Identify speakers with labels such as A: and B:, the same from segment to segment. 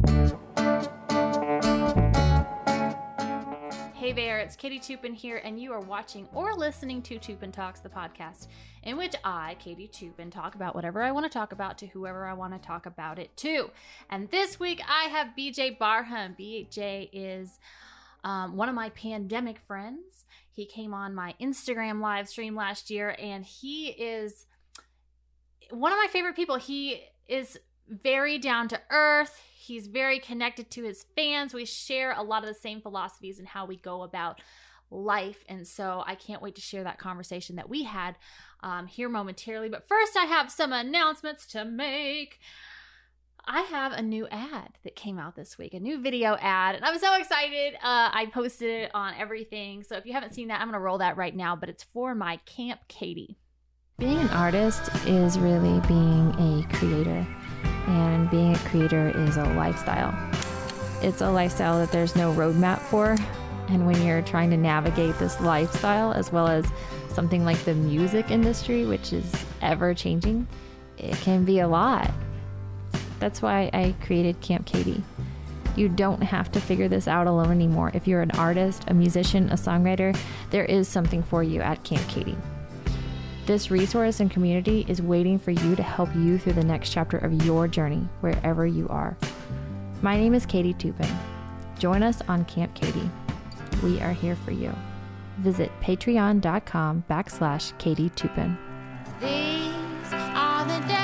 A: Hey there, it's Katie Toupin here, and you are watching or listening to Toupin Talks, the podcast, in which I, Katie Toupin, talk about whatever I want to talk about to whoever I want to talk about it to. And this week I have BJ Barham. BJ is um, one of my pandemic friends. He came on my Instagram live stream last year, and he is one of my favorite people. He is very down to earth. He's very connected to his fans. We share a lot of the same philosophies and how we go about life. And so I can't wait to share that conversation that we had um, here momentarily. But first, I have some announcements to make. I have a new ad that came out this week, a new video ad, and I'm so excited. Uh, I posted it on everything. So if you haven't seen that, I'm going to roll that right now, but it's for my Camp Katie.
B: Being an artist is really being a creator and being a creator is a lifestyle. It's a lifestyle that there's no roadmap for. And when you're trying to navigate this lifestyle, as well as something like the music industry, which is ever changing, it can be a lot. That's why I created Camp Katie. You don't have to figure this out alone anymore. If you're an artist, a musician, a songwriter, there is something for you at Camp Katie. This resource and community is waiting for you to help you through the next chapter of your journey, wherever you are. My name is Katie Toupin. Join us on Camp Katie. We are here for you. Visit patreon.com backslash Katie Toupin.
C: These are the days,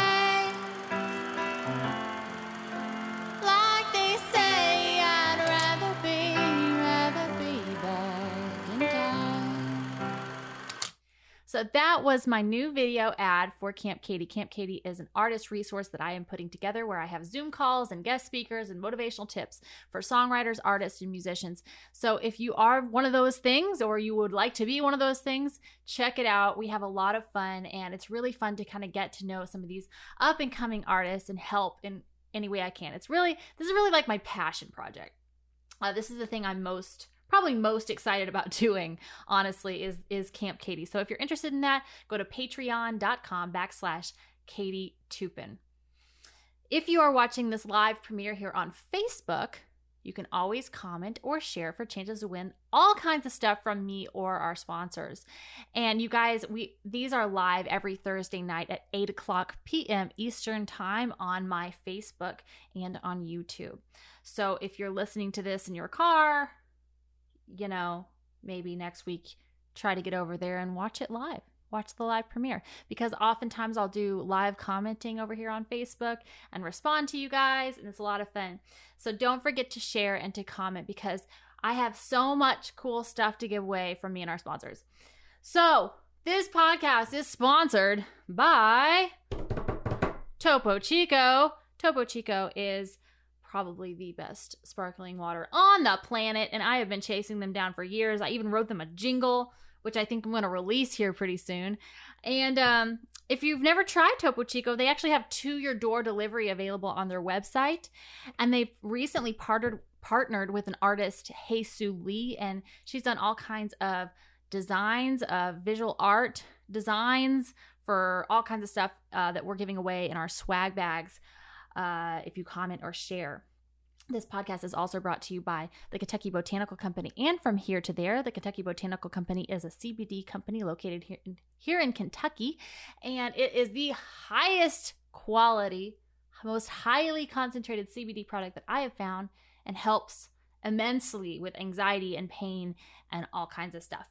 A: So that was my new video ad for Camp Katie. Camp Katie is an artist resource that I am putting together where I have Zoom calls and guest speakers and motivational tips for songwriters, artists, and musicians. So if you are one of those things or you would like to be one of those things, check it out. We have a lot of fun and it's really fun to kind of get to know some of these up and coming artists and help in any way I can. It's really, this is really like my passion project. Uh, this is the thing I'm most probably most excited about doing honestly is is camp katie. So if you're interested in that go to patreon.com backslash katie toupin. If you are watching this live premiere here on facebook you can always comment or share for chances to win all kinds of stuff from me or our sponsors. And you guys we these are live every thursday night at 8 o'clock pm eastern time on my facebook and on youtube. So if you're listening to this in your car you know, maybe next week try to get over there and watch it live. Watch the live premiere because oftentimes I'll do live commenting over here on Facebook and respond to you guys, and it's a lot of fun. So don't forget to share and to comment because I have so much cool stuff to give away from me and our sponsors. So, this podcast is sponsored by Topo Chico. Topo Chico is probably the best sparkling water on the planet, and I have been chasing them down for years. I even wrote them a jingle, which I think I'm going to release here pretty soon. And um, if you've never tried Topo Chico, they actually have to your door delivery available on their website, and they've recently partnered partnered with an artist, Hey Sue Lee, and she's done all kinds of designs of visual art designs for all kinds of stuff uh, that we're giving away in our swag bags uh, if you comment or share. This podcast is also brought to you by the Kentucky Botanical Company and from here to there. The Kentucky Botanical Company is a CBD company located here in, here in Kentucky, and it is the highest quality, most highly concentrated CBD product that I have found and helps immensely with anxiety and pain and all kinds of stuff.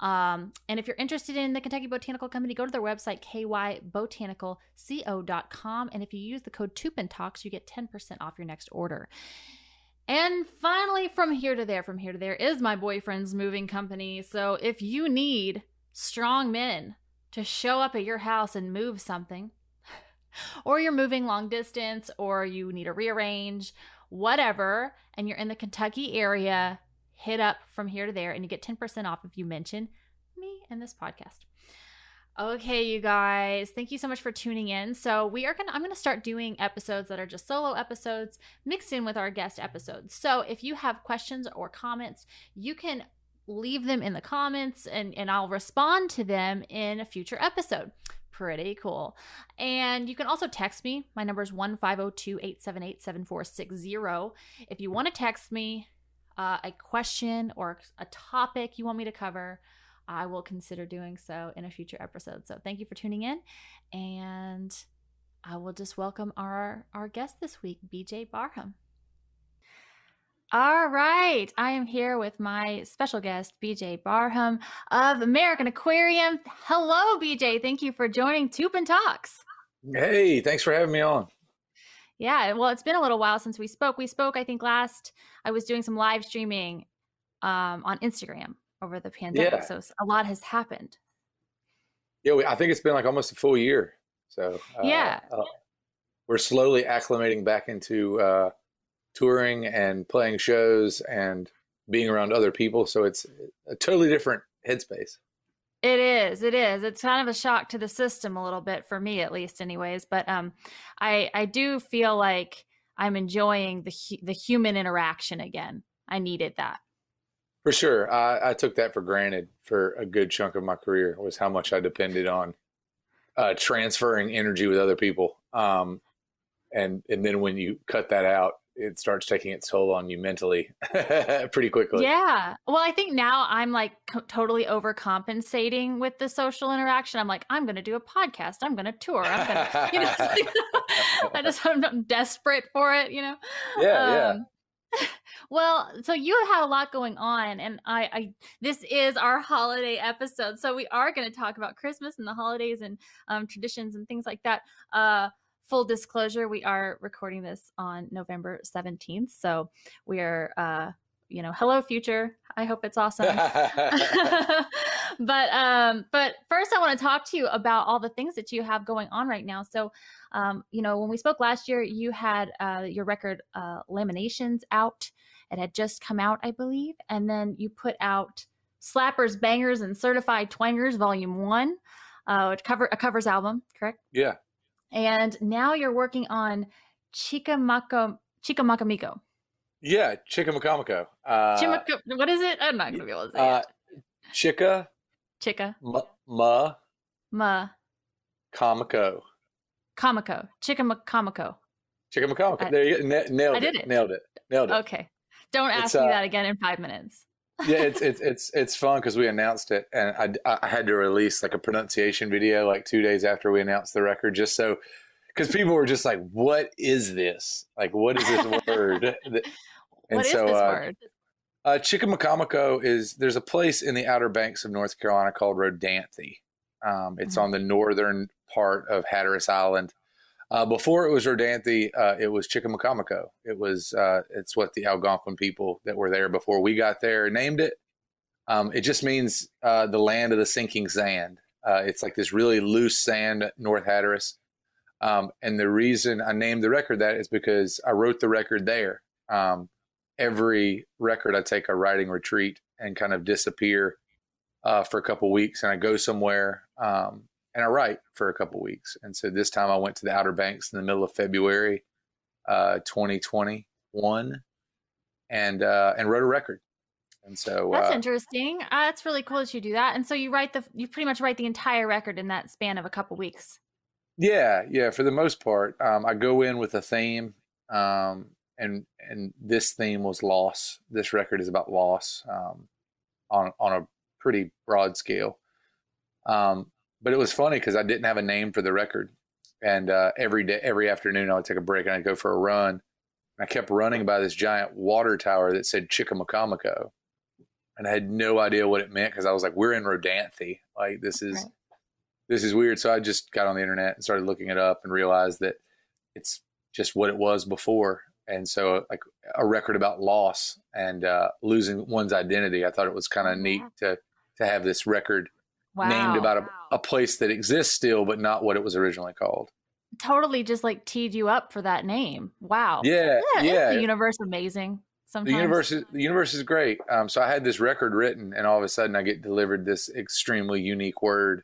A: Um, and if you're interested in the Kentucky Botanical Company, go to their website, kybotanicalco.com. And if you use the code TOUPINTALKS, you get 10% off your next order. And finally, from here to there, from here to there is my boyfriend's moving company. So if you need strong men to show up at your house and move something, or you're moving long distance, or you need to rearrange, whatever, and you're in the Kentucky area, hit up from here to there and you get 10% off if you mention me and this podcast. Okay, you guys, thank you so much for tuning in. So, we are going to I'm going to start doing episodes that are just solo episodes mixed in with our guest episodes. So, if you have questions or comments, you can leave them in the comments and and I'll respond to them in a future episode pretty cool. And you can also text me. My number is 1 878 7460. If you want to text me uh, a question or a topic you want me to cover, I will consider doing so in a future episode. So thank you for tuning in. And I will just welcome our, our guest this week, BJ Barham. All right. I am here with my special guest, BJ Barham of American Aquarium. Hello, BJ. Thank you for joining Toupin Talks.
D: Hey, thanks for having me on.
A: Yeah, well, it's been a little while since we spoke. We spoke, I think, last I was doing some live streaming um, on Instagram over the pandemic.
D: Yeah.
A: So a lot has happened.
D: Yeah, we, I think it's been like almost a full year. So uh,
A: Yeah.
D: uh, we're slowly acclimating back into uh, touring and playing shows and being around other people. So it's a totally different headspace.
A: It is. It is. It's kind of a shock to the system a little bit for me, at least, anyways. But um, I I do feel like I'm enjoying the the human interaction again. I needed that.
D: For sure, I, I took that for granted for a good chunk of my career. Was how much I depended on uh, transferring energy with other people, um, and and then when you cut that out, it starts taking its toll on you mentally pretty quickly.
A: Yeah. Well, I think now I'm like co- totally overcompensating with the social interaction. I'm like, I'm going to do a podcast. I'm going to tour. I'm going to, you know, I just I'm, desperate for it. You know.
D: Yeah, yeah.
A: Um, well, so you have a lot going on, and I, I this is our holiday episode, so we are going to talk about Christmas and the holidays and um, traditions and things like that. Uh, full disclosure, we are recording this on November seventeenth, so we are, uh, you know, hello future. I hope it's awesome. but um but first i want to talk to you about all the things that you have going on right now so um you know when we spoke last year you had uh your record uh lamentations out it had just come out i believe and then you put out slappers bangers and certified twangers volume one uh which cover a covers album correct
D: yeah.
A: And now you're working on chikamaka chikamakamico
D: Yeah, Chicamacomico. Uh,
A: Chimaka, what is it i'm not gonna be able to say
D: uh,
A: it
D: Chicka
A: chika
D: ma, ma
A: ma
D: Comico.
A: Kamako, Chikamakamico.
D: Chicamacomico.
A: I-
D: There you go. Na- nailed
A: I
D: it.
A: did it.
D: Nailed it. Nailed it.
A: Okay. Don't ask
D: It's,
A: me
D: uh,
A: that again in five minutes.
D: Yeah, it's it's it's it's fun because we announced it, and I I had to release like a pronunciation video like two days after we announced the record, just so because people were just like, "What is this? Like, what is this word?" and
A: What is
D: so,
A: this
D: uh,
A: word?
D: Uh, Chicamacomico is there's a place in the Outer Banks of North Carolina called Rodanthe. Um, it's
A: Mhm.
D: on the northern part of Hatteras Island. Uh, before it was Rodanthe, uh, it was Chicamacomico. It was uh, it's what the Algonquin people that were there before we got there named it. Um, it just means uh, the land of the sinking sand. Uh, it's like this really loose sand, North Hatteras. Um, and the reason I named the record that is because I wrote the record there. Um, every record I take a writing retreat and kind of disappear uh, for a couple weeks, and I go somewhere um, and I write for a couple weeks. And so this time I went to the Outer Banks in the middle of February, uh, 2021, and uh, and wrote a record. And so
A: That's
D: uh,
A: interesting. Uh, that's really cool that you do that. And so you write the you pretty much write the entire record in that span of a couple weeks.
D: Yeah, yeah. For the most part, um, I go in with a theme, um, and and this theme was loss. This record is about loss um, on on a pretty broad scale. Um, but it was funny because I didn't have a name for the record, and uh, every day, every afternoon, I would take a break and I'd go for a run. I kept running by this giant water tower that said Chicamacomico, and I had no idea what it meant because I was like, "We're in Rodanthe. Like this is."
A: Right.
D: this is weird. So I just got on the internet and started looking it up and realized that it's just what it was before. And so, like a record about loss and uh, losing one's identity, I thought it was kind of neat to to have this record
A: Wow.
D: named about a, a place that exists still, but not what it was originally called.
A: totally just like teed you up for that name. Wow.
D: Yeah,
A: Yeah.
D: yeah.
A: The universe amazing. Sometimes.
D: the universe is the universe is great. Um, so I had this record written, and all of a sudden I get delivered this extremely unique word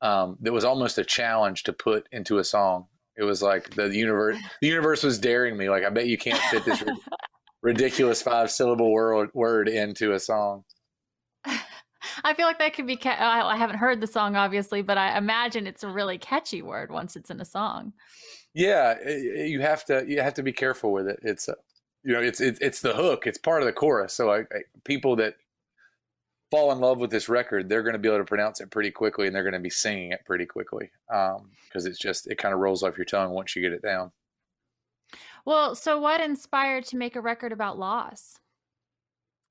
D: um, that was almost a challenge to put into a song. It was like the universe the universe was daring me. Like I bet you can't fit this ridiculous five syllable word word into a song.
A: I feel like that could be. Ca- I, I haven't heard the song obviously, but I imagine it's a really catchy word once it's in a song.
D: Yeah, you have to you have to be careful with it. It's uh, you know it's it's, it's the hook. It's part of the chorus. So I, I, people that fall in love with this record, they're going to be able to pronounce it pretty quickly, and they're going to be singing it pretty quickly because it's just it kind of rolls off your tongue once you get it down.
A: Well, so what inspired to make a record about loss?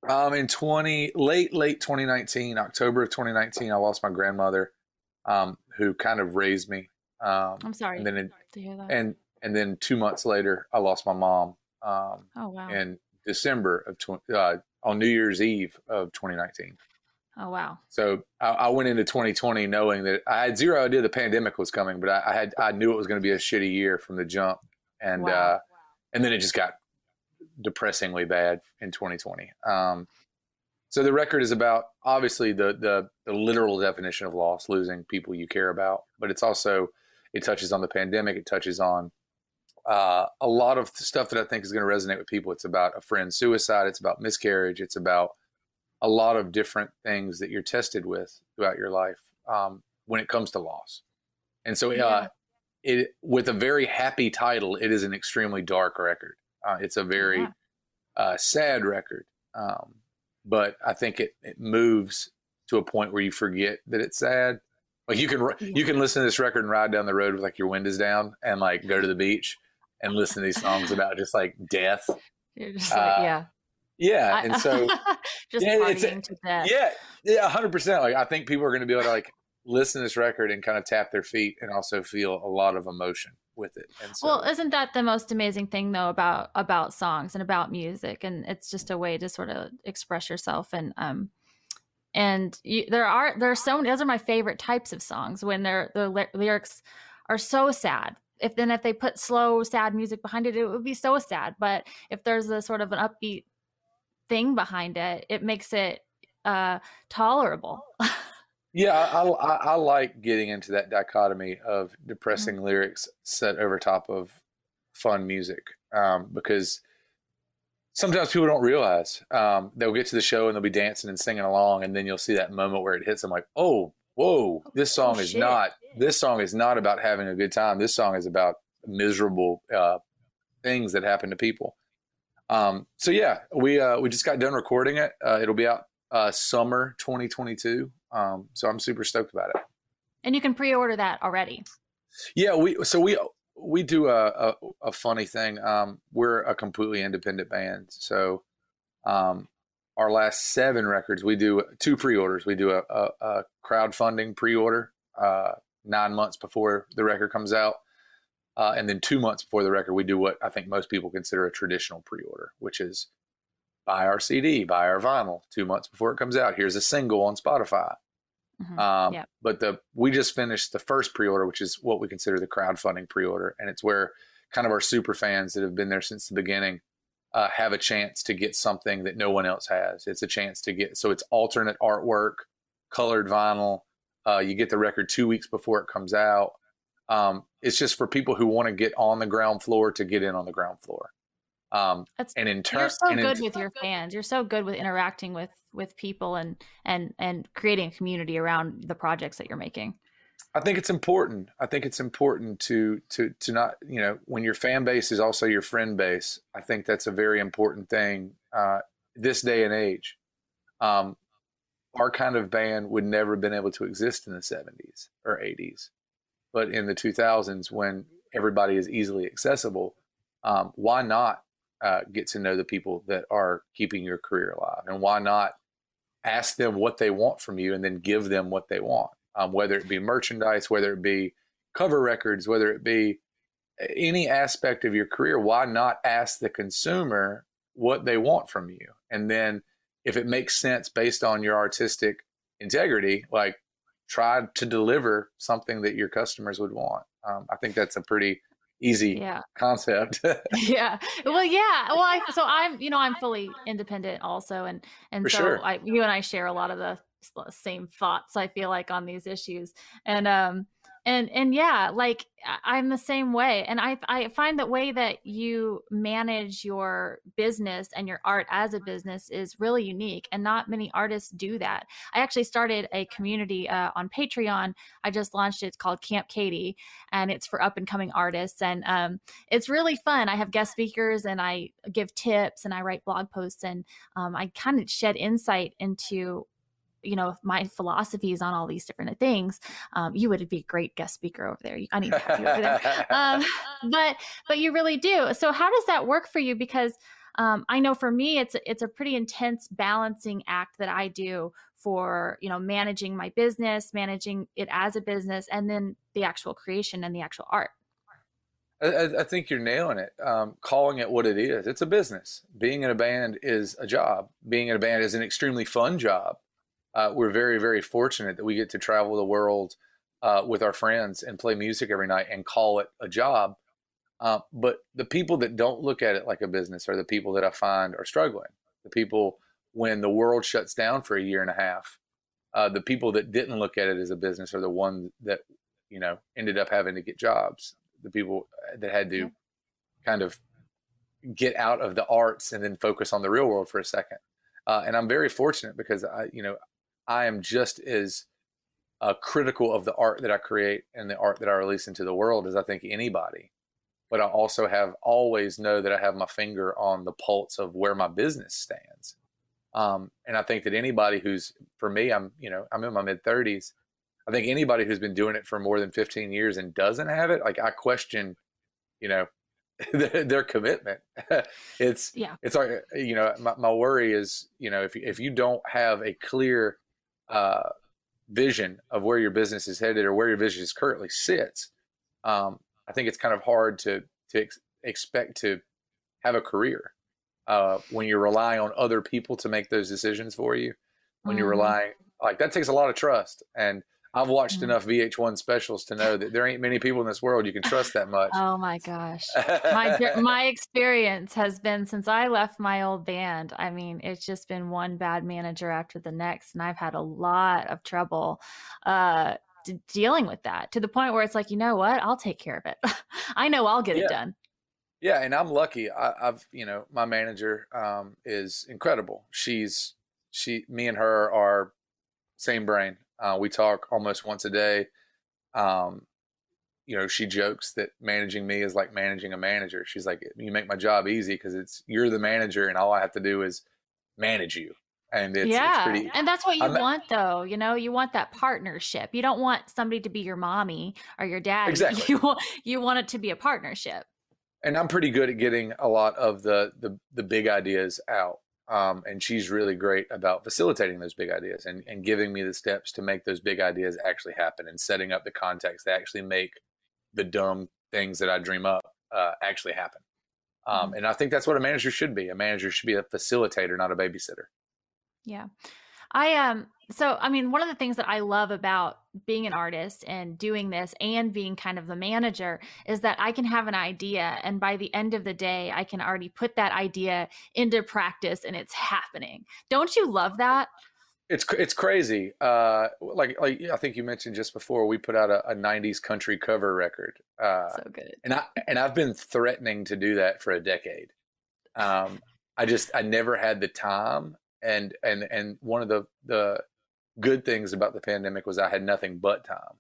D: Um, in twenty late late twenty nineteen, October of twenty nineteen, I lost my grandmother, um, who kind of raised me. Um,
A: I'm sorry
D: and then
A: to hear that.
D: and and then two months later, I lost my mom. Um,
A: oh wow.
D: in December of tw- uh, on New Year's Eve of 2019.
A: oh wow.
D: So I, I went into 2020 knowing that I had zero idea the pandemic was coming, but I, I had I knew it was going to be a shitty year from the jump, and
A: Wow.
D: uh, and then it just got depressingly bad in 2020. Um, so the record is about obviously the, the the literal definition of loss, losing people you care about, but it's also it touches on the pandemic. It touches on uh, a lot of stuff that I think is going to resonate with people. It's about a friend's suicide. It's about miscarriage. It's about a lot of different things that you're tested with throughout your life um, when it comes to loss. And so, uh,
A: Yeah.
D: it with a very happy title, it is an extremely dark record. Uh, it's a very
A: Yeah.
D: uh, sad record, um, but I think it it moves to a point where you forget that it's sad. Like you can you can listen to this record and ride down the road with like your windows down and like go to the beach and listen to these songs about just like death.
A: You're just like,
D: uh,
A: yeah.
D: Yeah,
A: I-
D: and so
A: just
D: Yeah,
A: partying to death.
D: yeah, yeah, hundred percent. Like I think people are going to be able to like listen to this record and kind of tap their feet and also feel a lot of emotion with it. So,
A: Well, isn't that the most amazing thing though about about songs and about music? And it's just a way to sort of express yourself and um and you, there are there are so many those are my favorite types of songs when they're the ly- lyrics are so sad. If then if they put slow sad music behind it, it would be so sad. But if there's a sort of an upbeat thing behind it, it makes it uh tolerable.
D: yeah, I, I I like getting into that dichotomy of depressing
A: Mm-hmm.
D: lyrics set over top of fun music um, because sometimes people don't realize um, they'll get to the show and they'll be dancing and singing along, and then you'll see that moment where it hits them like, oh, whoa, this song is
A: shit.
D: not this song is not about having a good time. This song is about miserable uh, things that happen to people. Um, so yeah, we uh, we just got done recording it. Uh, it'll be out uh, summer 2022. Um, so I'm super stoked about it.
A: and you can pre-order that already.
D: Yeah, we so we we do a a, a funny thing. Um, we're a completely independent band, so um, our last seven records we do two pre-orders. We do a, a, a crowdfunding pre-order uh, nine months before the record comes out, uh, and then two months before the record we do what I think most people consider a traditional pre-order, which is buy our CD, buy our vinyl two months before it comes out. Here's a single on Spotify.
A: Mhm.
D: Um,
A: Yep.
D: But the we just finished the first pre-order, which is what we consider the crowdfunding pre-order, and it's where kind of our super fans that have been there since the beginning uh, have a chance to get something that no one else has. It's a chance to get so it's alternate artwork, colored vinyl. Uh, you get the record two weeks before it comes out. Um, it's just for people who want to get on the ground floor to get in on the ground floor. Um,
A: That's
D: and in turn,
A: you're so
D: and in-
A: good with your fans. You're so good with interacting with with people and and and creating a community around the projects that you're making.
D: I think it's important. I think it's important to to to not you know when your fan base is also your friend base. I think that's a very important thing uh, this day and age. Um, our kind of band would never have been able to exist in the '70s or '80s, but in the 2000s when everybody is easily accessible, um, why not uh, get to know the people that are keeping your career alive, and why not ask them what they want from you and then give them what they want? um, whether it be merchandise, whether it be cover records, whether it be any aspect of your career, why not ask the consumer what they want from you? And then if it makes sense based on your artistic integrity, like try to deliver something that your customers would want. Um, I think that's a pretty easy
A: Yeah.
D: concept.
A: yeah well yeah well I, so i'm you know i'm fully independent also and and
D: For
A: so
D: sure.
A: I, you and i share a lot of the same thoughts i feel like on these issues and um and and yeah like i'm the same way and i i find the way that you manage your business and your art as a business is really unique and not many artists do that. I actually started a community uh, on patreon. I just launched it. It's called camp katie and it's for up and coming artists and um, it's really fun. I have guest speakers and i give tips and i write blog posts and um, i kind of shed insight into you know my philosophies on all these different things um, you would be a great guest speaker over there i need to have you over there um, but but you really do so how does that work for you because um, i know for me it's it's a pretty intense balancing act that i do for you know managing my business managing it as a business and then the actual creation and the actual art
D: I, I think you're nailing it. Um, calling it what it is. It's a business. Being in a band is a job. Being in a band is an extremely fun job. Uh, we're very, very fortunate that we get to travel the world uh, with our friends and play music every night and call it a job. Uh, but the people that don't look at it like a business are the people that I find are struggling. The people when the world shuts down for a year and a half. Uh, the people that didn't look at it as a business are the ones that you know ended up having to get jobs. The people that had to
A: Yeah.
D: kind of get out of the arts and then focus on the real world for a second. Uh, and I'm very fortunate because I, you know, I am just as uh, critical of the art that I create and the art that I release into the world as I think anybody. But I also have always know that I have my finger on the pulse of where my business stands. Um, and I think that anybody who's, for me, I'm, you know, I'm in my mid 30s. I think anybody who's been doing it for more than 15 years and doesn't have it, like I question, you know, their, their commitment. it's,
A: Yeah.
D: it's our, you know, my, my worry is, you know, if, if you don't have a clear uh, vision of where your business is headed or where your business currently sits, um, I think it's kind of hard to, to ex- expect to have a career uh, when you're relying on other people to make those decisions for you. When you're
A: Mhm.
D: relying, like that takes a lot of trust. And I've watched
A: Mhm.
D: enough VH1 specials to know that there ain't many people in this world you can trust that much.
A: oh my gosh my my experience has been since I left my old band. I mean, it's just been one bad manager after the next, and I've had a lot of trouble uh, d- dealing with that to the point where it's like, you know what? I'll take care of it. I know I'll get
D: Yeah.
A: it done.
D: Yeah, and I'm lucky. I, I've, you know, my manager um, is incredible. She's she, me and her are same brain. Uh, we talk almost once a day. Um, you know, she jokes that managing me is like managing a manager. She's like, you make my job easy because it's you're the manager, and all I have to do is manage you. And it's,
A: yeah,
D: it's pretty.
A: and that's what you
D: I'm-
A: want, though. You know, you want that partnership. You don't want somebody to be your mommy or your dad.
D: Exactly.
A: You want you want it to be a partnership.
D: and I'm pretty good at getting a lot of the the, the big ideas out. Um, and she's really great about facilitating those big ideas and, and giving me the steps to make those big ideas actually happen and setting up the context to actually make the dumb things that I dream up uh, actually happen. Um, And I think that's what a manager should be. A manager should be a facilitator, not a babysitter.
A: Yeah. I um so I mean one of the things that I love about being an artist and doing this and being kind of the manager is that I can have an idea and by the end of the day I can already put that idea into practice and it's happening. Don't you love that?
D: It's it's crazy. Uh, like like I think you mentioned just before, we put out a, a '90s country cover record. Uh,
A: so good.
D: and I and I've been threatening to do that for a decade. Um, I just I never had the time, and and and one of the the good things about the pandemic was I had nothing but time.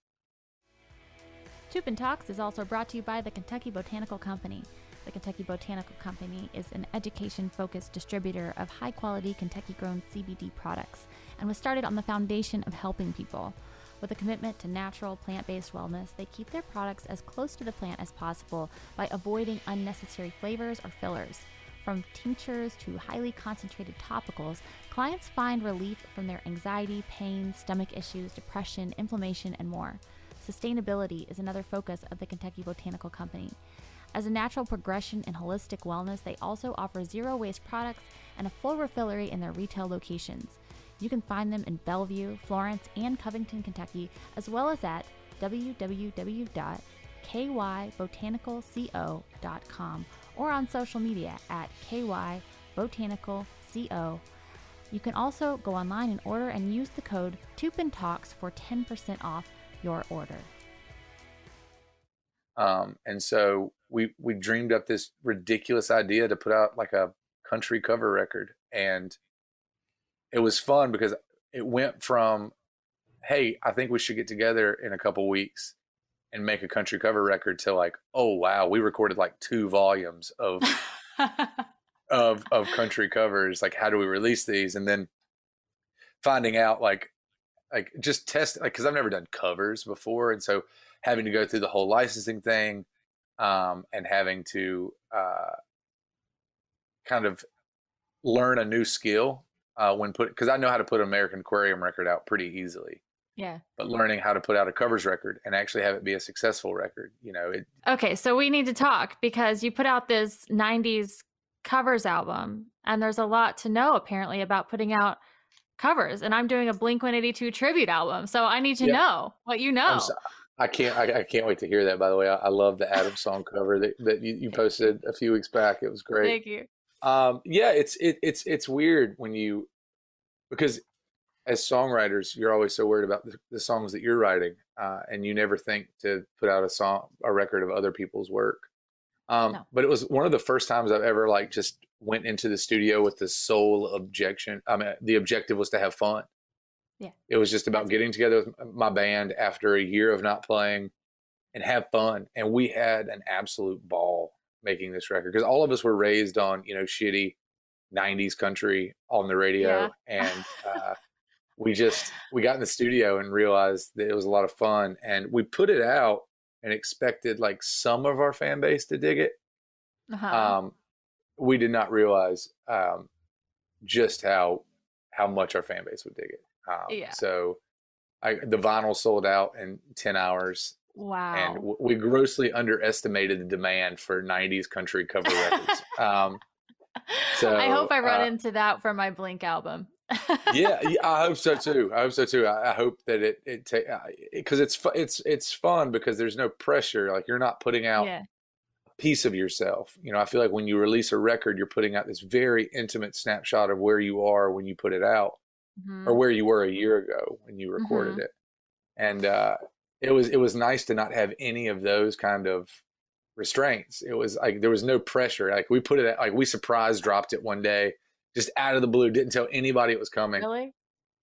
A: Toupin Talks is also brought to you by the Kentucky Botanical Company. The Kentucky Botanical Company is an education focused distributor of high quality Kentucky grown CBD products and was started on the foundation of helping people. With a commitment to natural plant based wellness, they keep their products as close to the plant as possible by avoiding unnecessary flavors or fillers. From tinctures to highly concentrated topicals, clients find relief from their anxiety, pain, stomach issues, depression, inflammation, and more. Sustainability is another focus of the Kentucky Botanical Company. As a natural progression in holistic wellness, they also offer zero waste products and a full refillery in their retail locations. You can find them in Bellevue, Florence, and Covington, Kentucky, as well as at www.kybotanicalco.com or on social media at kybotanicalco. You can also go online and order and use the code TOUPINTALKS for 10% off your order.
D: Um, and so we we dreamed up this ridiculous idea to put out like a country cover record, and it was fun because it went from, hey, I think we should get together in a couple weeks and make a country cover record to like, oh wow, we recorded like two volumes of of of country covers. Like, how do we release these? And then finding out like like just test like because I've never done covers before, and so having to go through the whole licensing thing, um, and having to uh, kind of learn a new skill uh, when put because I know how to put an American Aquarium record out pretty easily,
A: yeah.
D: but learning how to put out a covers record and actually have it be a successful record, you know, it
A: Okay, so we need to talk because you put out this 90s covers album and there's a lot to know apparently about putting out covers and I'm doing a Blink 182 tribute album. So I need to
D: Yep.
A: know what you know.
D: I can't. I, I can't wait to hear that. By the way, I, I love the Adam song cover that, that you, you posted a few weeks back. It was great.
A: Thank you.
D: Um, yeah, it's it, it's it's weird when you because as songwriters, you're always so worried about the, the songs that you're writing, uh, and you never think to put out a song, a record of other people's work. Um,
A: No.
D: But it was one of the first times I've ever like just went into the studio with the sole objection. I mean, the objective was to have fun.
A: Yeah.
D: It was just about getting together with my band after a year of not playing and have fun. And we had an absolute ball making this record because all of us were raised on, you know, shitty 90s country on the radio. And uh, we just, we got in the studio and realized that it was a lot of fun. And we put it out and expected like some of our fan base to dig it.
A: Uh-huh.
D: Um, we did not realize um, just how how much our fan base would dig it. Um,
A: Yeah.
D: So I, the vinyl sold out in 10 hours
A: wow.
D: and w- we grossly underestimated the demand for 90s country cover records. um, so,
A: I hope I run
D: uh,
A: into that for my Blink album.
D: Yeah, I hope so too. I hope so too. I, I hope that it it because it's fu- it's it's fun because there's no pressure. Like you're not putting out
A: yeah.
D: a piece of yourself. You know, I feel like when you release a record, you're putting out this very intimate snapshot of where you are when you put it out,
A: Mhm.
D: or where you were a year ago when you recorded it. And uh, it was it was nice to not have any of those kind of restraints. It was like there was no pressure. Like we put it like we surprise dropped it one day, just out of the blue, didn't tell anybody it was coming
A: Really?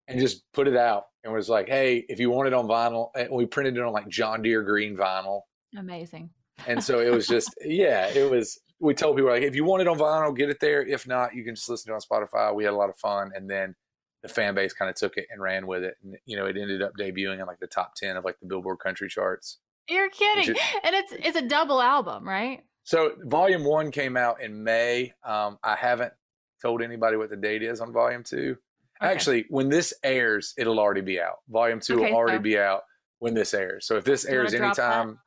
D: and just put it out and was like, hey, if you want it on vinyl, and we printed it on like John Deere green vinyl.
A: Amazing.
D: And so it was just, yeah, it was. We told people like, if you want it on vinyl, get it there. If not, you can just listen to it on Spotify. We had a lot of fun, and then the fan base kind of took it and ran with it, and you know, it ended up debuting in like the top ten of like the Billboard country charts.
A: You're kidding.
D: is-
A: and it's it's a double album, right?
D: So Volume One came out in May. Um, I haven't told anybody what the date is on Volume Two.
A: Okay.
D: Actually, when this airs, it'll already be out. Volume two
A: Okay,
D: will already
A: so-
D: be out when this airs. So if this
A: You
D: airs anytime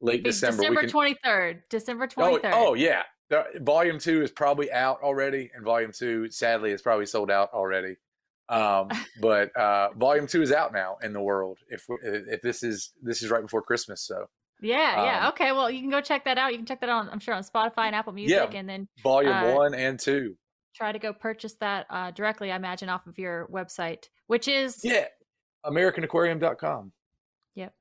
D: late
A: It's
D: December,
A: December 23rd. December
D: Oh,
A: 23rd.
D: oh yeah. The, volume two is probably out already, and volume two, sadly, is probably sold out already. Um, but uh, volume two is out now in the world. If if this is this is right before Christmas, so
A: Yeah, yeah.
D: Um,
A: Okay, well, you can go check that out. You can check that on, I'm sure, on Spotify and Apple Music,
D: Yeah.
A: and then
D: volume
A: Uh,
D: one and two.
A: Try to go purchase that uh, directly, I imagine, off of your website, which is
D: Yeah, AmericanAquarium.com. Yep.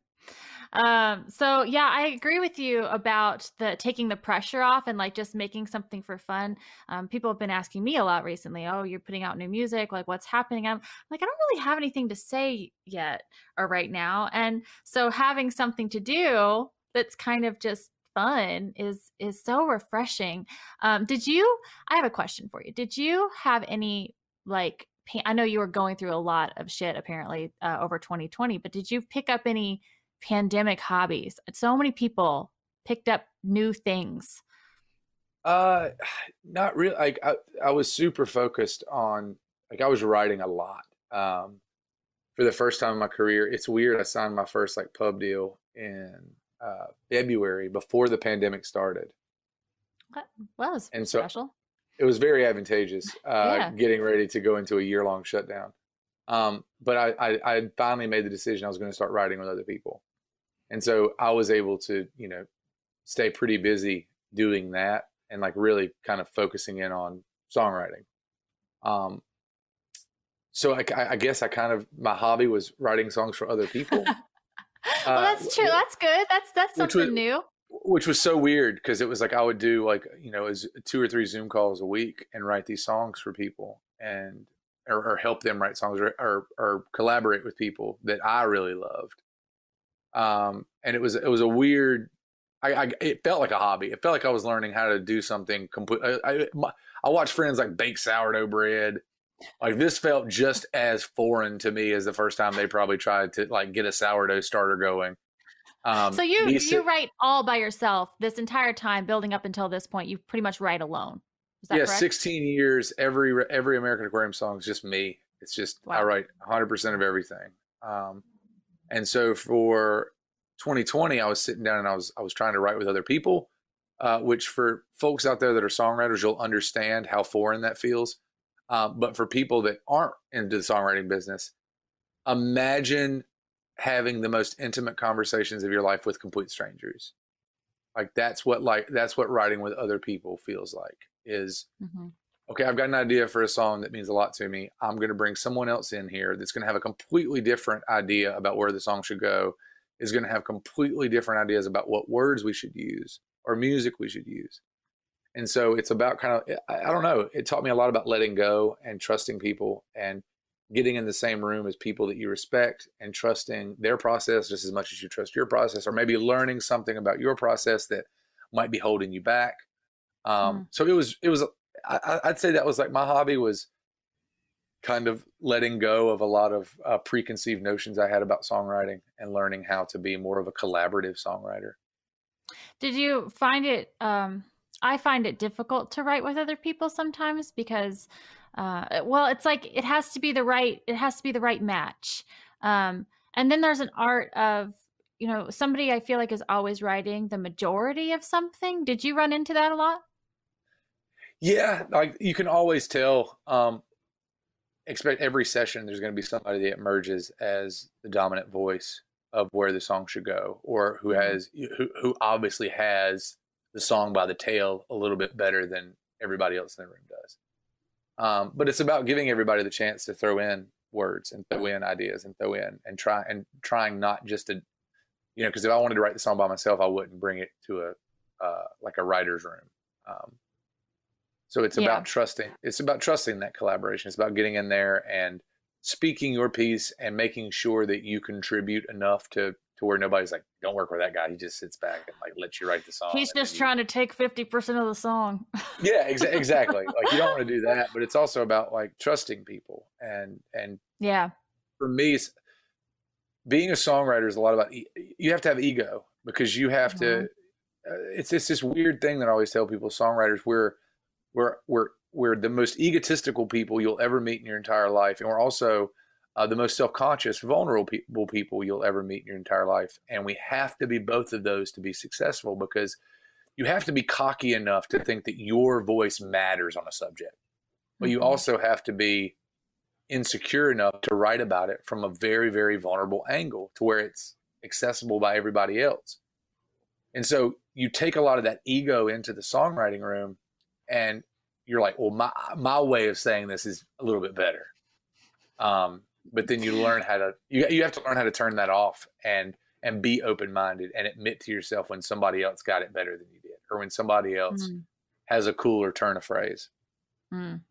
A: Um, so yeah, I agree with you about the taking the pressure off and like just making something for fun. Um, people have been asking me a lot recently, oh, you're putting out new music, like what's happening? I'm like, I don't really have anything to say yet or right now. And so having something to do that's kind of just fun is is so refreshing. Um, did you I have a question for you. Did you have any like pa- I know you were going through a lot of shit apparently uh, over 2020, but did you pick up any pandemic hobbies. So many people picked up new things.
D: Uh, not really. Like I, I was super focused on like I was writing a lot. Um, for the first time in my career, it's weird. I signed my first like pub deal in uh, February before the pandemic started.
A: Well, was
D: And so-
A: special.
D: It was very advantageous. Uh,
A: Yeah.
D: getting ready to go into a year long shutdown. Um, but I, I, I had finally made the decision I was going to start writing with other people, and so I was able to, you know, stay pretty busy doing that and like really kind of focusing in on songwriting. Um, so I, I guess I kind of my hobby was writing songs for other people.
A: well,
D: uh,
A: that's true. That's good. That's that's something
D: was-
A: new.
D: which was so weird because it was like I would do like you know as two or three Zoom calls a week and write these songs for people and or, or help them write songs or, or or collaborate with people that I really loved. Um, and it was it was a weird. I, I it felt like a hobby. It felt like I was learning how to do something complete. I, I, my, I watched friends like bake sourdough bread. Like this felt just as foreign to me as the first time they probably tried to like get a sourdough starter going. Um,
A: so you
D: these-
A: you write all by yourself this entire time, building up until this point. You pretty much write alone. Is that
D: yeah,
A: correct?
D: 16 years. Every every American Aquarium song is just me. It's just I
A: Wow.
D: write 100 percent of everything. Um, and so for 2020, I was sitting down and I was I was trying to write with other people, uh, which for folks out there that are songwriters, you'll understand how foreign that feels. Um, but for people that aren't into the songwriting business, imagine having the most intimate conversations of your life with complete strangers. Like that's what like that's what writing with other people feels like. Is
A: Mhm.
D: okay, I've got an idea for a song that means a lot to me. I'm going to bring someone else in here that's going to have a completely different idea about where the song should go, is going to have completely different ideas about what words we should use or music we should use. And so it's about kind of, I, don't know, it taught me a lot about letting go and trusting people and getting in the same room as people that you respect and trusting their process just as much as you trust your process, or maybe learning something about your process that might be holding you back. Um, So it was, it was, I, I'd say that was like my hobby was kind of letting go of a lot of uh, preconceived notions I had about songwriting and learning how to be more of a collaborative songwriter.
A: Did you find it? Um, I find it difficult to write with other people sometimes because, uh, well, it's like it has to be the right. It has to be the right match. Um, and then there's an art of, you know, somebody I feel like is always writing the majority of something. Did you run into that a lot?
D: Yeah, like you can always tell. Um, expect every session there's going to be somebody that emerges as the dominant voice of where the song should go, or who
A: Mhm.
D: has who who obviously has the song by the tail a little bit better than everybody else in the room does. Um, but it's about giving everybody the chance to throw in words and throw in ideas and throw in and try and trying not just to, you know, because if I wanted to write the song by myself, I wouldn't bring it to a uh, like a writer's room. Um, so it's
A: Yeah.
D: about trusting. It's about trusting that collaboration. It's about getting in there and speaking your piece and making sure that you contribute enough to to where nobody's like, "Don't work with that guy." He just sits back and like lets you write the song.
A: He's just
D: you-
A: trying to take fifty percent of the song.
D: Yeah, exa- exactly. like you don't want to do that, but it's also about like trusting people and and
A: yeah.
D: for me, it's, being a songwriter is a lot about e- you have to have ego because you have to. Uh, it's it's this weird thing that I always tell people: songwriters, we're we're we're we're the most egotistical people you'll ever meet in your entire life, and we're also uh, the most self-conscious, vulnerable people people you'll ever meet in your entire life. And we have to be both of those to be successful because you have to be cocky enough to think that your voice matters on a subject, but you
A: Mhm.
D: also have to be insecure enough to write about it from a very, very vulnerable angle to where it's accessible by everybody else. And so you take a lot of that ego into the songwriting room and you're like, well, my, my way of saying this is a little bit better. Um, but then you learn how to, you, you have to learn how to turn that off and, and be open-minded and admit to yourself when somebody else got it better than you did, or when somebody else
A: Mhm.
D: has a cooler turn of phrase.
A: Mm.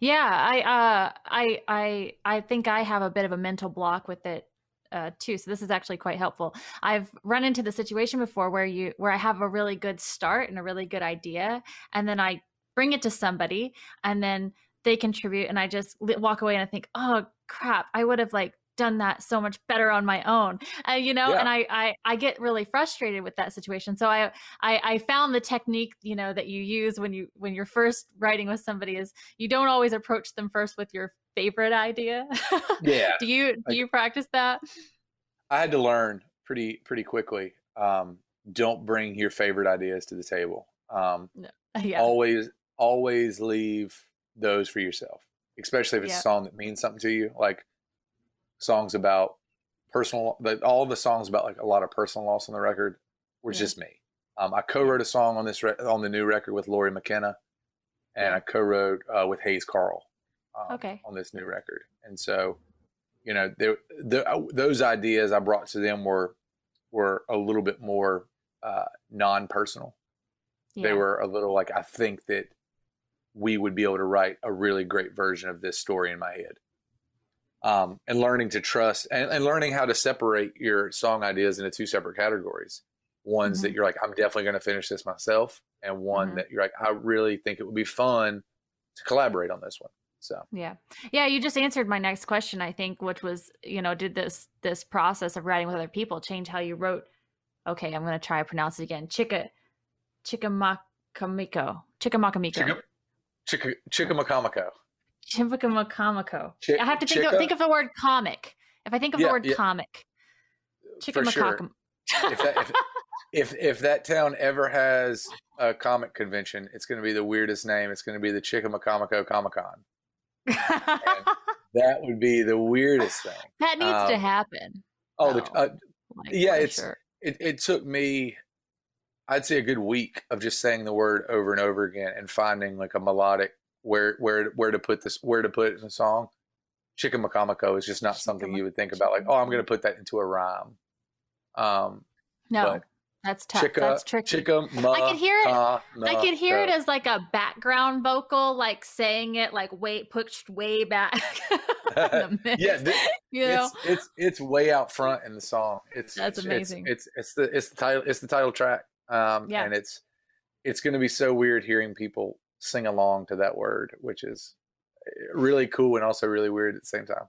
A: Yeah, I uh I I I think I have a bit of a mental block with it uh too. So this is actually quite helpful. I've run into the situation before where you where I have a really good start and a really good idea and then I bring it to somebody and then they contribute and I just walk away and I think, "Oh crap, I would have like done that so much better on my own." Uh, you know,
D: Yeah.
A: and I, I I get really frustrated with that situation. So I I, I found the technique you know that you use when you when you're first writing with somebody is you don't always approach them first with your favorite idea
D: Yeah.
A: do you do you practice that
D: I had to learn pretty pretty quickly. Um, don't bring your favorite ideas to the table. Um,
A: yeah
D: Always always leave those for yourself, especially if it's
A: Yeah.
D: a song that means something to you. Like songs about personal, like all the songs about like a lot of personal loss on the record were
A: Yeah.
D: just me. Um, I co-wrote a song on this re- on the new record with Lori McKenna, and I co-wrote uh, with Hayes Carll. Um,
A: Okay.
D: On this new record, and so you know, there, the, uh, those ideas I brought to them were were a little bit more uh, non-personal. They were a little like I think that we would be able to write a really great version of this story in my head. Um, and learning to trust and, and learning how to separate your song ideas into two separate categories. Ones that
A: Mhm.
D: you're like, I'm definitely going to finish this myself, and one
A: Mhm.
D: that you're like, I really think it would be fun to collaborate on this one. So
A: Yeah. Yeah, you just answered my next question, I think, which was, you know, did this this process of writing with other people change how you wrote okay, I'm gonna try to pronounce it again. Chika Chikamakamiko. Chikamakamiko.
D: Chicka, chicka, chickamacamico.
A: Chimakamakamico.
D: Chi-
A: I have to think of, think of the word comic. If I think of
D: Yeah,
A: the word
D: yeah.
A: comic,
D: sure. If that if, if if that town ever has a comic convention, it's going to be the weirdest name. It's going to be the Chickamacamico Comic Con. That would be the weirdest thing.
A: that needs to
D: Um,
A: happen.
D: Oh, the,
A: Oh.
D: uh,
A: like,
D: yeah, it's-
A: sure.
D: it it took me, I'd say, a good week of just saying the word over and over again and finding like a melodic where where where to put this where to put it in a song. Chicamacomico is just not something you would think about. Like, oh, I'm going to put that into a rhyme. Um,
A: no, that's tough.
D: chicka,
A: that's tricky.
D: chicka,
A: I could hear it- I
D: ma,
A: could hear it as like a background vocal, like saying it like way pushed way back. in the mix,
D: yeah, th-
A: you know.
D: it's it's it's way out front in the song. It's
A: That's
D: it's-
A: amazing.
D: It's, it's it's the it's the title it's the title track. Um,
A: Yeah.
D: and it's it's going to be so weird hearing people sing along to that word, which is eh, really cool and also really weird at the same time.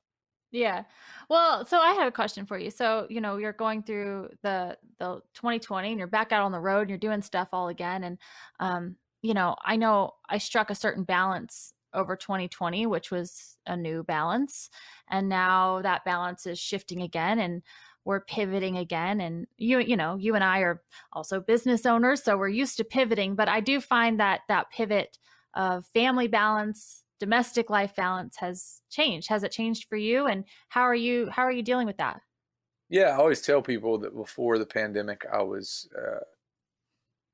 A: Yeah. Well, so I have a question for you. So, you know, you're going through the the 2020 and you're back out on the road and you're doing stuff all again and um, you know, I know I struck a certain balance over 2020, which was a new balance, and now that balance is shifting again and we're pivoting again and you you know, you and I are also business owners, so we're used to pivoting, but I do find that that pivot of family balance domestic life balance has changed has it changed for you and how are you how are you dealing with that
D: Yeah, I always tell people that before the pandemic, I was uh,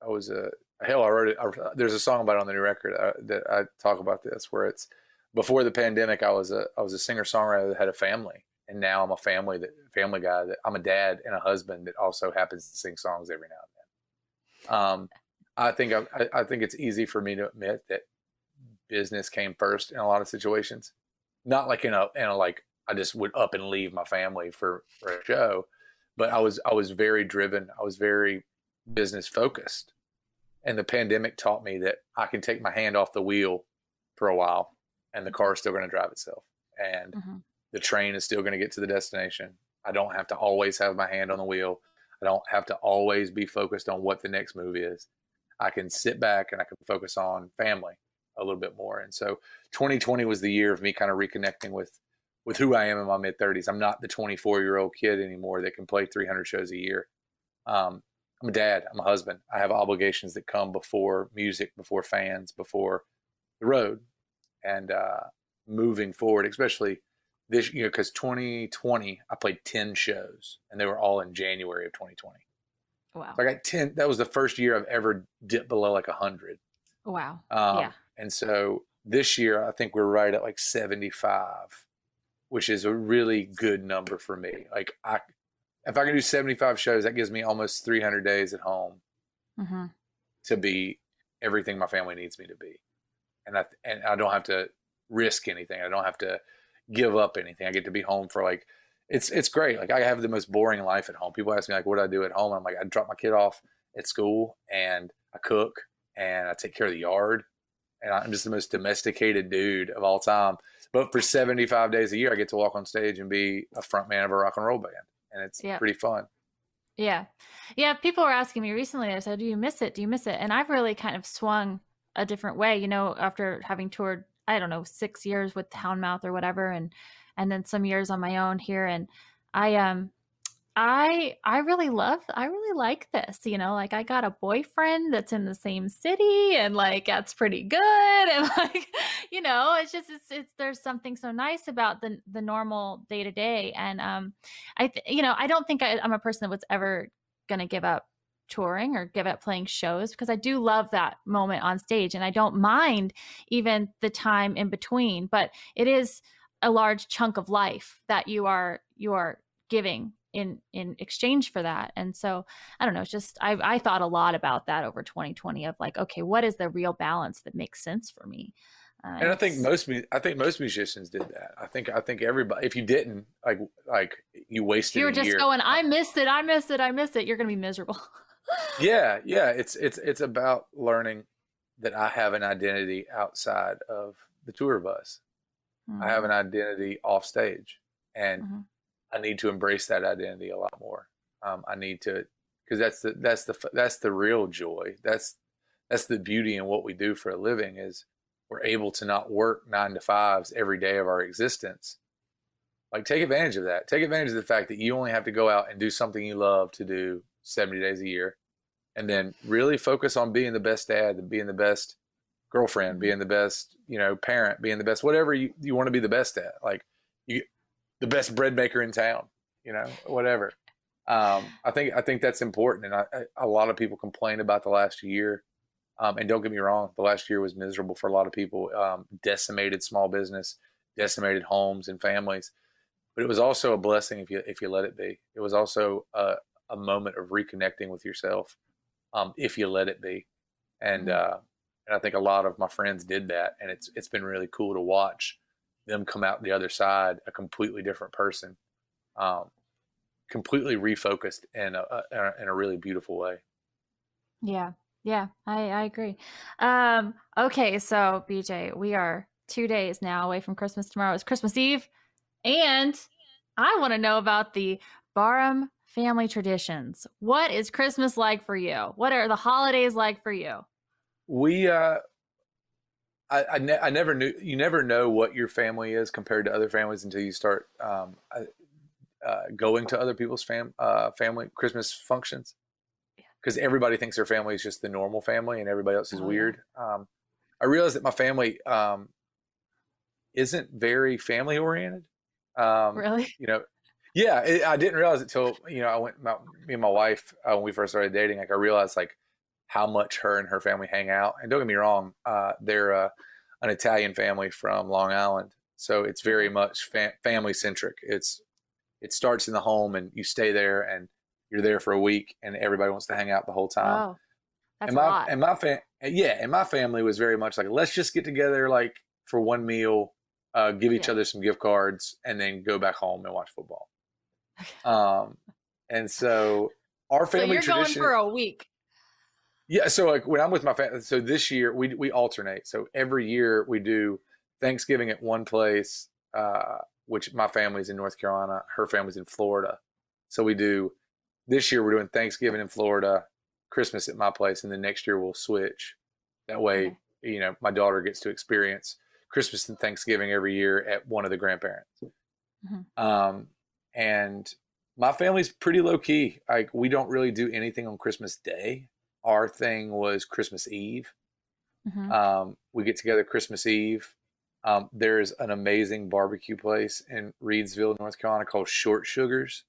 D: I was a hell. I wrote it. I, there's a song about it on the new record uh, that I talk about this, where it's before the pandemic. I was a I was a singer songwriter that had a family, and now I'm a family that family guy. That I'm a dad and a husband that also happens to sing songs every now and then. Um, I think I, I think it's easy for me to admit that business came first in a lot of situations. Not like in a in a like I just would up and leave my family for, for a show, but I was I was very driven. I was very business focused, and the pandemic taught me that I can take my hand off the wheel for a while, and the car is still going to drive itself, and
A: Mhm.
D: The train is still going to get to the destination. I don't have to always have my hand on the wheel. I don't have to always be focused on what the next move is. I can sit back and I can focus on family a little bit more. And so 2020 was the year of me kind of reconnecting with with who I am in my mid 30s. I'm not the 24 year old kid anymore that can play 300 shows a year. Um, I'm a dad. I'm a husband. I have obligations that come before music, before fans, before the road, and uh, moving forward, especially this you know because 2020 I played 10 shows and they were all in January of 2020.
A: wow
D: So I got 10. That was the first year I've ever dipped below like 100.
A: wow
D: Um,
A: Yeah.
D: And so this year, I think we're right at like 75, which is a really good number for me. Like I, if I can do 75 shows, that gives me almost 300 days at home
A: hmm
D: to be everything my family needs me to be. And I, and I don't have to risk anything. I don't have to give up anything. I get to be home for like, it's, it's great. Like I have the most boring life at home. People ask me like, what do I do at home? And I'm like, I drop my kid off at school and I cook and I take care of the yard and I'm just the most domesticated dude of all time. But for 75 days a year, I get to walk on stage and be a front man of a rock and roll band, and it's
A: Yeah.
D: pretty fun.
A: yeah yeah people were asking me recently i said do you miss it do you miss it and i've really kind of swung a different way you know after having toured i don't know six years with houndmouth or whatever and and then some years on my own here and i um i i really love i really like this you know like i got a boyfriend that's in the same city and like that's pretty good and like you know it's just it's, it's there's something so nice about the the normal day to day and um i th- you know i don't think I, i'm a person that was ever gonna give up touring or give up playing shows because i do love that moment on stage and i don't mind even the time in between but it is a large chunk of life that you are you are giving in in exchange for that and so i don't know it's just i i thought a lot about that over 2020 of like okay what is the real balance that makes sense for me uh,
D: and I think most I think most musicians did that. I think I think everybody. If you didn't, like like you wasted.
A: you were just
D: year.
A: going i missed it i missed it i missed it you're gonna be miserable
D: Yeah, yeah. It's it's it's about learning that I have an identity outside of the tour bus. I have an identity off stage, and
A: Mhm.
D: I need to embrace that identity a lot more. Um, I need to because that's the that's the that's the real joy. That's that's the beauty in what we do for a living is we're able to not work nine to fives every day of our existence. Like take advantage of that. Take advantage of the fact that you only have to go out and do something you love to do 70 days a year and then really focus on being the best dad and being the best girlfriend, being the best, you know, parent, being the best, whatever you, you want to be the best at. Like you, the best bread maker in town, you know, whatever. Um, I think, I think that's important. And I, I, a lot of people complain about the last year. Um, and don't get me wrong, the last year was miserable for a lot of people, um, decimated small business, decimated homes and families. But it was also a blessing if you if you let it be. It was also a, a moment of reconnecting with yourself, um, if you let it be. And uh, and I think a lot of my friends did that, and it's it's been really cool to watch them come out the other side a completely different person, um, completely refocused in a, a in a really beautiful way.
A: Yeah, yeah, I, I agree. Um, okay, so BJ, we are two days now away from Christmas. Tomorrow is Christmas Eve, and I want to know about the Barham family traditions. What is Christmas like for you? What are the holidays like for you?
D: We, uh, I, I, ne- I never knew. You never know what your family is compared to other families until you start um, uh, going to other people's fam uh, family Christmas functions. Because everybody thinks their family is just the normal family, and everybody else is
A: Oh, yeah.
D: weird. Um, I realized that my family um, isn't very family oriented. Um,
A: Really?
D: you know, yeah, it, I didn't realize it till you know I went. My, me and my wife uh, when we first started dating, like I realized like how much her and her family hang out. And don't get me wrong, uh, they're uh, an Italian family from Long Island, so it's very much fa- family centric. It's it starts in the home, and you stay there, and you're there for a week, and everybody wants to hang out the whole time
A: oh, that's
D: and
A: a
D: my
A: lot.
D: and my fam yeah, and my family was very much like let's just get together like for one meal, uh, give each
A: Yeah.
D: other some gift cards, and then go back home and watch football. Um, and so our
A: so
D: family
A: you're
D: tradition,
A: going for a week.
D: yeah. So like when I'm with my family, so this year we we alternate. So every year we do Thanksgiving at one place, uh, which my family's in North Carolina, her family's in Florida. So we do this year we're doing Thanksgiving in Florida, Christmas at my place, and then next year we'll switch. That way,
A: Okay.
D: you know, my daughter gets to experience Christmas and Thanksgiving every year at one of the grandparents.
A: Mhm.
D: Um, and my family's pretty low key. Like we don't really do anything on Christmas Day. Our thing was Christmas Eve.
A: Mhm.
D: Um, we get together Christmas Eve. Um, there's an amazing barbecue place in Reidsville, North Carolina called Short Sugars.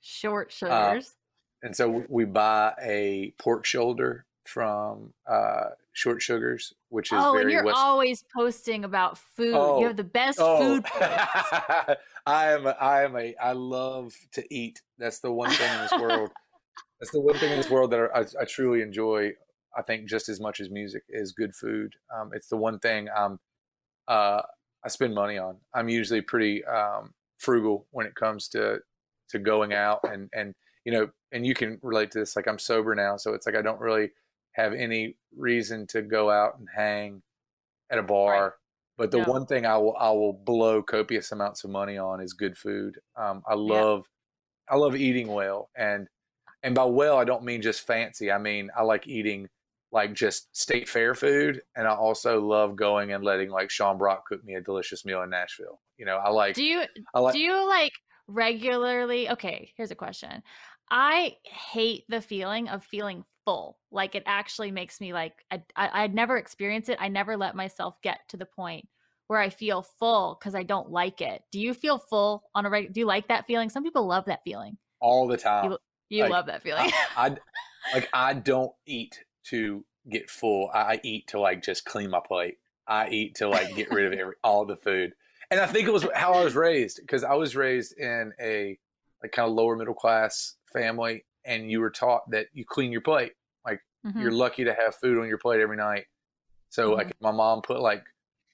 A: Short
D: Uh,
A: sugars.
D: And so we- we buy a pork shoulder from uh, Short Sugars, which is
A: oh, and you're
D: West.
A: always posting about food.
D: Oh,
A: you have the best
D: oh,
A: food.
D: I am. A, I am a. I love to eat. That's the one thing in this world. That's the one thing in this world that I, I truly enjoy. I think just as much as music is good food. Um, it's the one thing I'm. Uh, I spend money on. I'm usually pretty um, frugal when it comes to to going out and and you know and you can relate to this. Like I'm sober now, so it's like I don't really have any reason to go out and hang at a bar.
A: Right.
D: But the
A: No.
D: one thing I will I will blow copious amounts of money on is good food. Um, I love I love eating well, and and by well I don't mean just fancy. I mean I like eating like just state fair food, and I also love going and letting like Sean Brock cook me a delicious meal in Nashville. You know, I like
A: Do you
D: I like
A: do you like regularly? Okay, here's a question. I hate the feeling of feeling full. Like it actually makes me like I, I I'd never experience it. I never let myself get to the point where I feel full because I don't like it. Do you feel full on a reg? Do you like that feeling? Some people love that feeling.
D: all the time.
A: You
D: Like,
A: love that feeling.
D: I, I like I don't eat to get full. I I eat to like just clean my plate. I eat to like get rid of every all the food. And I think it was how I was raised because I was raised in a like kind of lower middle class family, and you were taught that you clean your plate. Like
A: Mhm.
D: you're lucky to have food on your plate every night. So
A: Mhm.
D: like my mom put like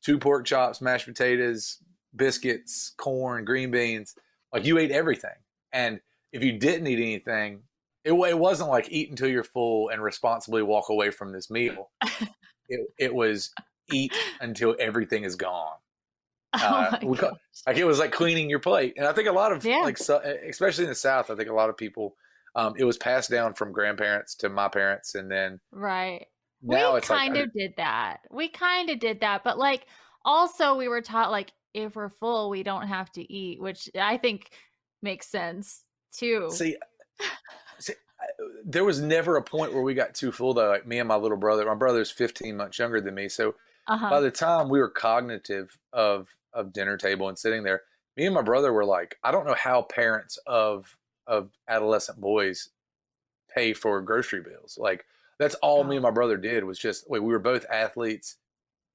D: two pork chops, mashed potatoes, biscuits, corn, green beans. Like you ate everything. And if you didn't eat anything, it, it wasn't like eat until you're full and responsibly walk away from this meal. it, it was eat until everything is gone.
A: oh
D: uh, ca- Like it was like cleaning your plate. And I think a lot of
A: Yeah.
D: like, so, especially in the South, I think a lot of people, um, it was passed down from grandparents to my parents. And then
A: right.
D: now
A: we
D: it's like,
A: kind
D: I-
A: of did that. We kind of did that, but like also we were taught like if we're full, we don't have to eat, which I think makes sense too.
D: See, see, there was never a point where we got too full though. Like me and my little brother, my brother's 15 months younger than me. So
A: uh-huh.
D: by the time we were cognitive of of dinner table and sitting there, me and my brother were like, I don't know how parents of of adolescent boys pay for grocery bills. Like that's all me
A: Oh.
D: and my brother did was just wait, we were both athletes.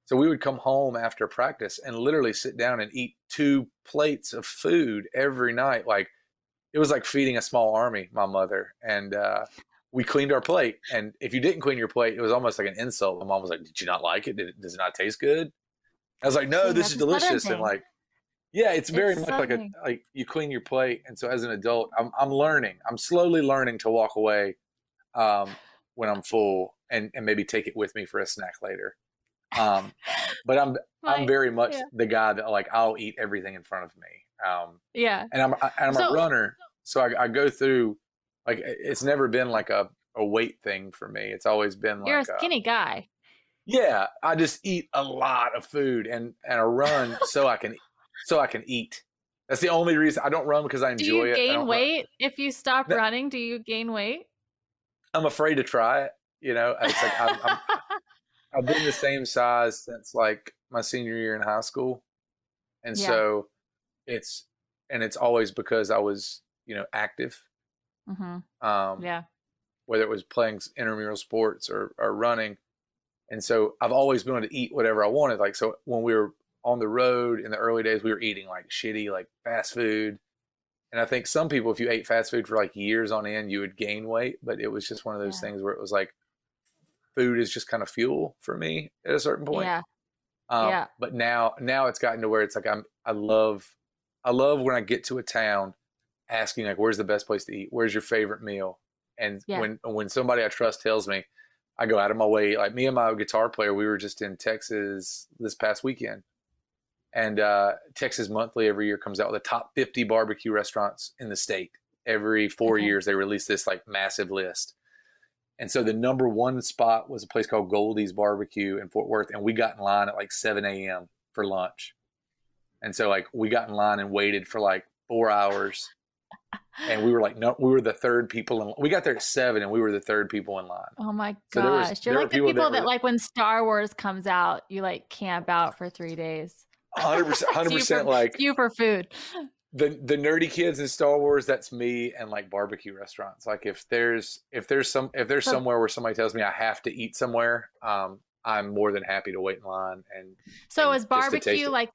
D: So we would come home after practice and literally sit down and eat two plates of food every night. Like it was like feeding a small army, my mother. And uh, we cleaned our plate. And if you didn't clean your plate, it was almost like an insult. My mom was like, Did you not like it? Did it does it not taste good? I was like, No,
A: See,
D: this is delicious. And like, yeah, it's very
A: It's
D: much like a like you clean your plate. And so as an adult, I'm I'm learning. I'm slowly learning to walk away um, when I'm full and, and maybe take it with me for a snack later. Um, but I'm I'm very much
A: yeah.
D: the guy that like I'll eat everything in front of me. Um,
A: yeah.
D: and I'm I, and I'm
A: So-
D: a runner, so I, I go through like it's never been like a, a weight thing for me. It's always been like
A: You're a
D: a-
A: skinny guy.
D: yeah, I just eat a lot of food and and I run so I can so I can eat. That's the only reason I don't run because I enjoy
A: you
D: it. I
A: gain
D: don't run-
A: weight if you stop
D: No.
A: running? Do you gain weight?
D: I'm afraid to try it. You know, it's like I'm, I'm, I've been the same size since like my senior year in high school, and
A: Yeah.
D: so it's and it's always because I was you know active.
A: hmm
D: Um,
A: Yeah.
D: whether it was playing intramural sports or, or running. And so I've always been able to eat whatever I wanted. Like, so when we were on the road in the early days, we were eating like shitty, like fast food. And I think some people, if you ate fast food for like years on end, you would gain weight. But it was just one of those
A: Yeah.
D: things where it was like food is just kind of fuel for me at a certain point.
A: Yeah.
D: Um,
A: Yeah.
D: But now, now it's gotten to where it's like I'm. I love, I love when I get to a town, asking like, "Where's the best place to eat? Where's your favorite meal?" And
A: Yeah.
D: when when somebody I trust tells me, I go out of my way. Like me and my guitar player, we were just in Texas this past weekend, and uh, Texas Monthly every year comes out with the top 50 barbecue restaurants in the state. Every four
A: Okay.
D: years, they release this like massive list. And so the number one spot was a place called Goldee's Barbecue in Fort Worth, and we got in line at like 7 a.m. for lunch. And so like we got in line and waited for like four hours, and we were like, no, we were the third people in. We got there at seven, and we were the third people in line.
A: Oh my
D: So there was-
A: gosh. You're like the
D: people
A: people
D: that
A: that,
D: were-
A: like when Star Wars comes out, you like camp out for three days.
D: Hundred percent, hundred percent. Like
A: You for food.
D: the the nerdy kids in Star Wars, that's me, and like barbecue restaurants. Like if there's if there's some if there's somewhere where somebody tells me I have to eat somewhere, um, I'm more than happy to wait in line. And
A: So
D: and
A: is barbecue like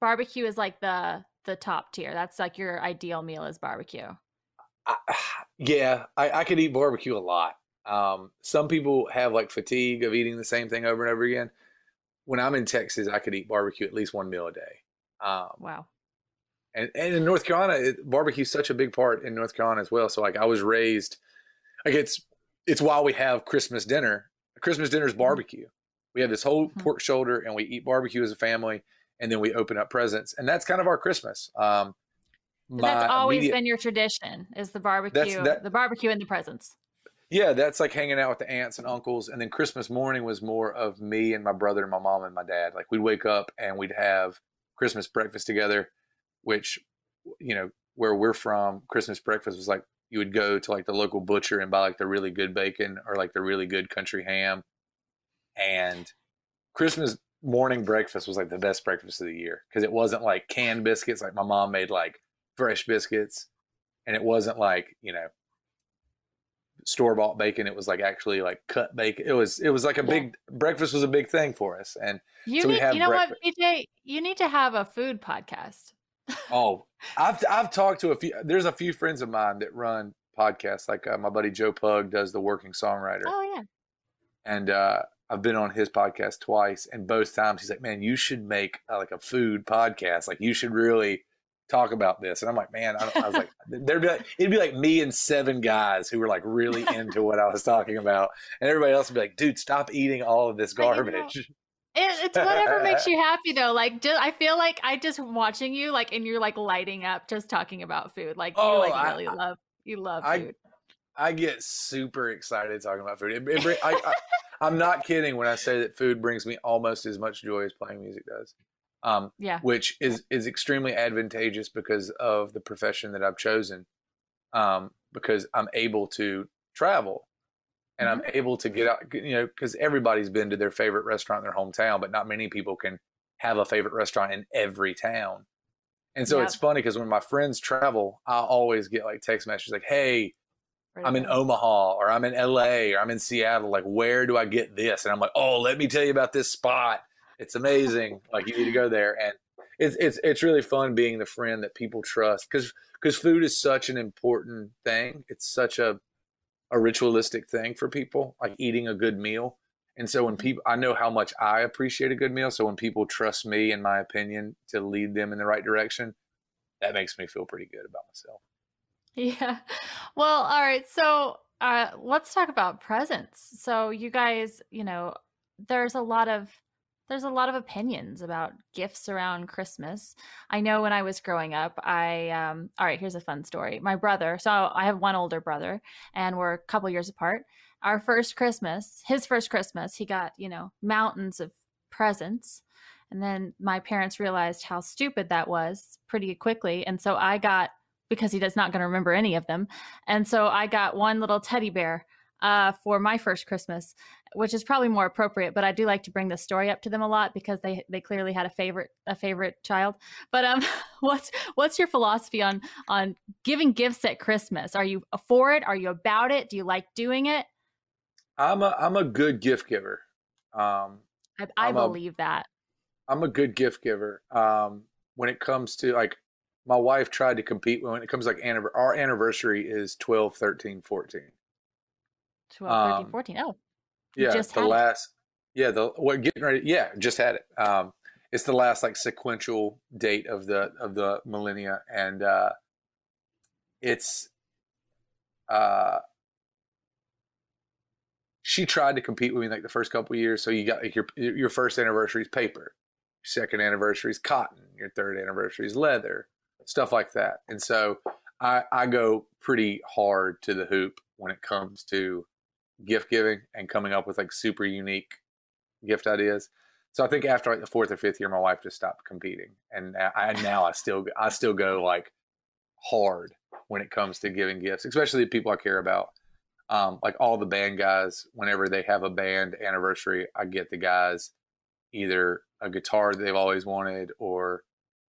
A: barbecue is like the the top tier. That's like your ideal meal is barbecue.
D: I, yeah, I, I could eat barbecue a lot. Um, some people have like fatigue of eating the same thing over and over again. When I'm in Texas, I could eat barbecue at least one meal a day. Um,
A: Wow.
D: and, and in North Carolina, barbecue is such a big part in North Carolina as well. So like I was raised, like it's it's why we have Christmas dinner. Christmas dinner is
A: Mhm.
D: barbecue. We have this whole
A: Mhm.
D: pork shoulder, and we eat barbecue as a family, and then we open up presents, and that's kind of our Christmas. Um,
A: That's always
D: immediate-
A: been your tradition is the barbecue,
D: that-
A: the barbecue and the presents.
D: Yeah, that's like hanging out with the aunts and uncles. And then Christmas morning was more of me and my brother and my mom and my dad. Like we'd wake up and we'd have Christmas breakfast together, which, you know, where we're from, Christmas breakfast was like you would go to like the local butcher and buy like the really good bacon or like the really good country ham. And Christmas morning breakfast was like the best breakfast of the year because it wasn't like canned biscuits. Like my mom made like fresh biscuits and it wasn't like, you know, store bought bacon. It was like actually like cut bacon. It was it was like a
A: Yeah.
D: big breakfast was a big thing for us. And
A: You
D: So we
A: need,
D: have
A: you know
D: breakfast.
A: what, BJ? You need to have a food podcast.
D: Oh, I've I've talked to a few. There's a few friends of mine that run podcasts. Like uh, my buddy Joe Pug does the Working Songwriter,
A: Oh yeah.
D: and uh, I've been on his podcast twice, and both times he's like, "Man, you should make uh, like a food podcast. Like you should really talk about this." And I'm like, "Man," I, I was like, "There'd be like, it'd be like me and seven guys who were like really into what I was talking about, and everybody else would be like, "Dude, stop eating all of this
A: you
D: garbage."
A: It, it's whatever makes you happy though. Like, just, I feel like I just watching you, like, and you're like lighting up just talking about food. Like, you
D: Oh,
A: like
D: I-
A: really
D: I-
A: love you love
D: I-
A: food.
D: I get super excited talking about food. It, it I, I, I'm not kidding when I say that food brings me almost as much joy as playing music does. Um,
A: Yeah.
D: which is is extremely advantageous because of the profession that I've chosen. Um, because I'm able to travel, and I'm able to get out. You know, because everybody's been to their favorite restaurant in their hometown, but not many people can have a favorite restaurant in every town. And so
A: Yep.
D: it's funny because when my friends travel, I always get like text messages like, "Hey, I'm in. Omaha or I'm in LA or I'm in Seattle. Like, where do I get this? And I'm like, oh, let me tell you about this spot. It's amazing. like, you need to go there. And it's it's it's really fun being the friend that people trust because because food is such an important thing. It's such a a ritualistic thing for people, like eating a good meal. And so when people, I know how much I appreciate a good meal. So when people trust me, in my opinion, to lead them in the right direction, that makes me feel pretty good about myself.
A: Yeah. Well, all right. So uh, let's talk about presents. So you guys, you know, there's a lot of there's a lot of opinions about gifts around Christmas. I know when I was growing up, I um all right, here's a fun story. My brother, so I have one older brother and we're a couple years apart. Our first Christmas, his first Christmas, he got, you know, mountains of presents. And then my parents realized how stupid that was pretty quickly. And so I got because he does not going to remember any of them. And so I got one little teddy bear uh, for my first Christmas, which is probably more appropriate. But I do like to bring the story up to them a lot because they they clearly had a favorite a favorite child. But um, what's what's your philosophy on on giving gifts at Christmas? Are you for it? Are you about it? Do you like doing it?
D: I'm a I'm a good gift giver. Um,
A: I, I
D: I'm a-
A: believe that.
D: I'm a good gift giver. Um, when it comes to like my wife tried to compete when it comes like our anniversary is 12, 13, 14.
A: 12, 13,
D: um,
A: 14. Oh,
D: Yeah,
A: just
D: the
A: had it.
D: last yeah, the what getting ready yeah, just had it. Um it's the last like sequential date of the of the millennia and uh it's uh she tried to compete with me like the first couple of years. So you got like your your first anniversary is paper, your second anniversary is cotton, your third anniversary is leather, stuff like that. And so I I go pretty hard to the hoop when it comes to gift giving and coming up with like super unique gift ideas. So I think after like the fourth or fifth year, my wife just stopped competing, and I now I still I still go like hard when it comes to giving gifts, especially the people I care about. Um, like all the band guys, whenever they have a band anniversary, I get the guys either a guitar that they've always wanted or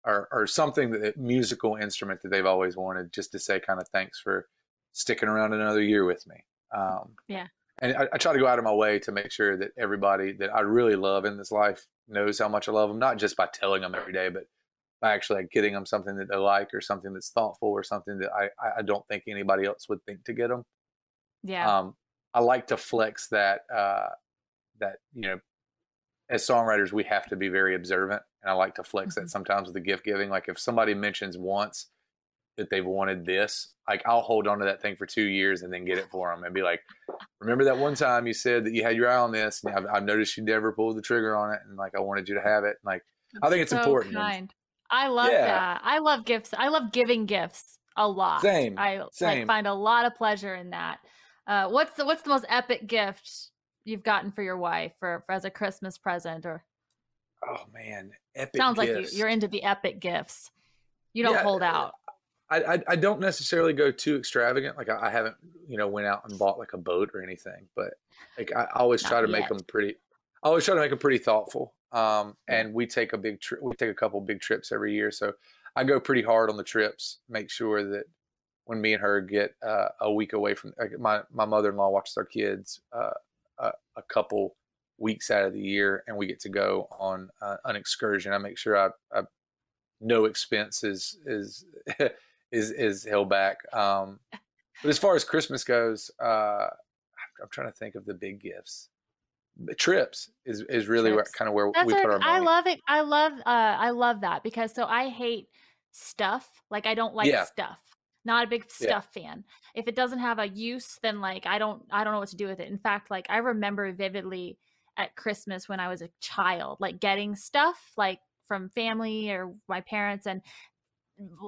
D: or, or something that musical instrument that they've always wanted, just to say kind of thanks for sticking around another year with me. Um,
A: Yeah.
D: And I, I try to go out of my way to make sure that everybody that I really love in this life knows how much I love them, not just by telling them every day, but by actually like getting them something that they like or something that's thoughtful or something that I, I- don't think anybody else would think to get them.
A: yeah.
D: Um, I like to flex that, uh, that, you know, as songwriters, we have to be very observant. And I like to flex
A: Mhm.
D: that sometimes with the gift giving. Like if somebody mentions once that they've wanted this, like I'll hold on to that thing for two years and then get it for them and be like, remember that one time you said that you had your eye on this and I've, I've noticed you never pulled the trigger on it. And like, I wanted you to have it. Like, I think it's
A: so
D: important. And-
A: Kind. I love
D: Yeah.
A: that. I love gifts. I love giving gifts a lot.
D: Same,
A: I like find a lot of pleasure in that. Uh, what's the what's the most epic gift you've gotten for your wife or, for as a Christmas present? Or
D: oh man, epic.
A: sounds like you,
D: gifts.
A: you're into the epic gifts. You don't
D: Yeah,
A: hold
D: uh,
A: out.
D: I, I I don't necessarily go too extravagant. Like I, I haven't, you know, went out and bought like a boat or anything. But like I always try
A: Not
D: to make them pretty. I always try to make them pretty thoughtful. Um, and we take a big trip. We take a couple big trips every year, so I go pretty hard on the trips. Make sure that when me and her get uh, a week away from like my my mother in law watches our kids uh, a, a couple weeks out of the year, and we get to go on uh, an excursion. I make sure I, I no expense is is is is held back. Um, but as far as Christmas goes, uh, I'm trying to think of the big gifts. But trips is is really where, kind of where
A: That's
D: we put our money.
A: I love it. I love uh I love that because so I hate stuff. Like I don't like
D: Yeah.
A: stuff. Not a big
D: Yeah.
A: stuff fan. If it doesn't have a use, then like I don't I don't know what to do with it. In fact, like I remember vividly at Christmas when I was a child, like getting stuff like from family or my parents and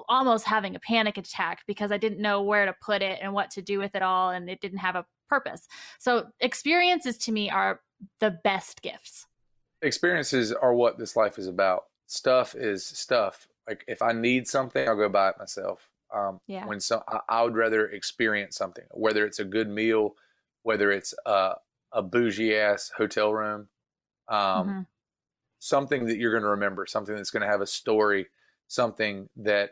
A: almost having a panic attack because I didn't know where to put it and what to do with it all and it didn't have a purpose. So experiences to me are the best gifts.
D: experiences are what this life is about. Stuff is stuff. Like if I need something, I'll go buy it myself. Um,
A: Yeah.
D: When so, I, I would rather experience something, whether it's a good meal, whether it's a, a bougie ass hotel room, um,
A: Mhm.
D: something that you're going to remember, something that's going to have a story, something that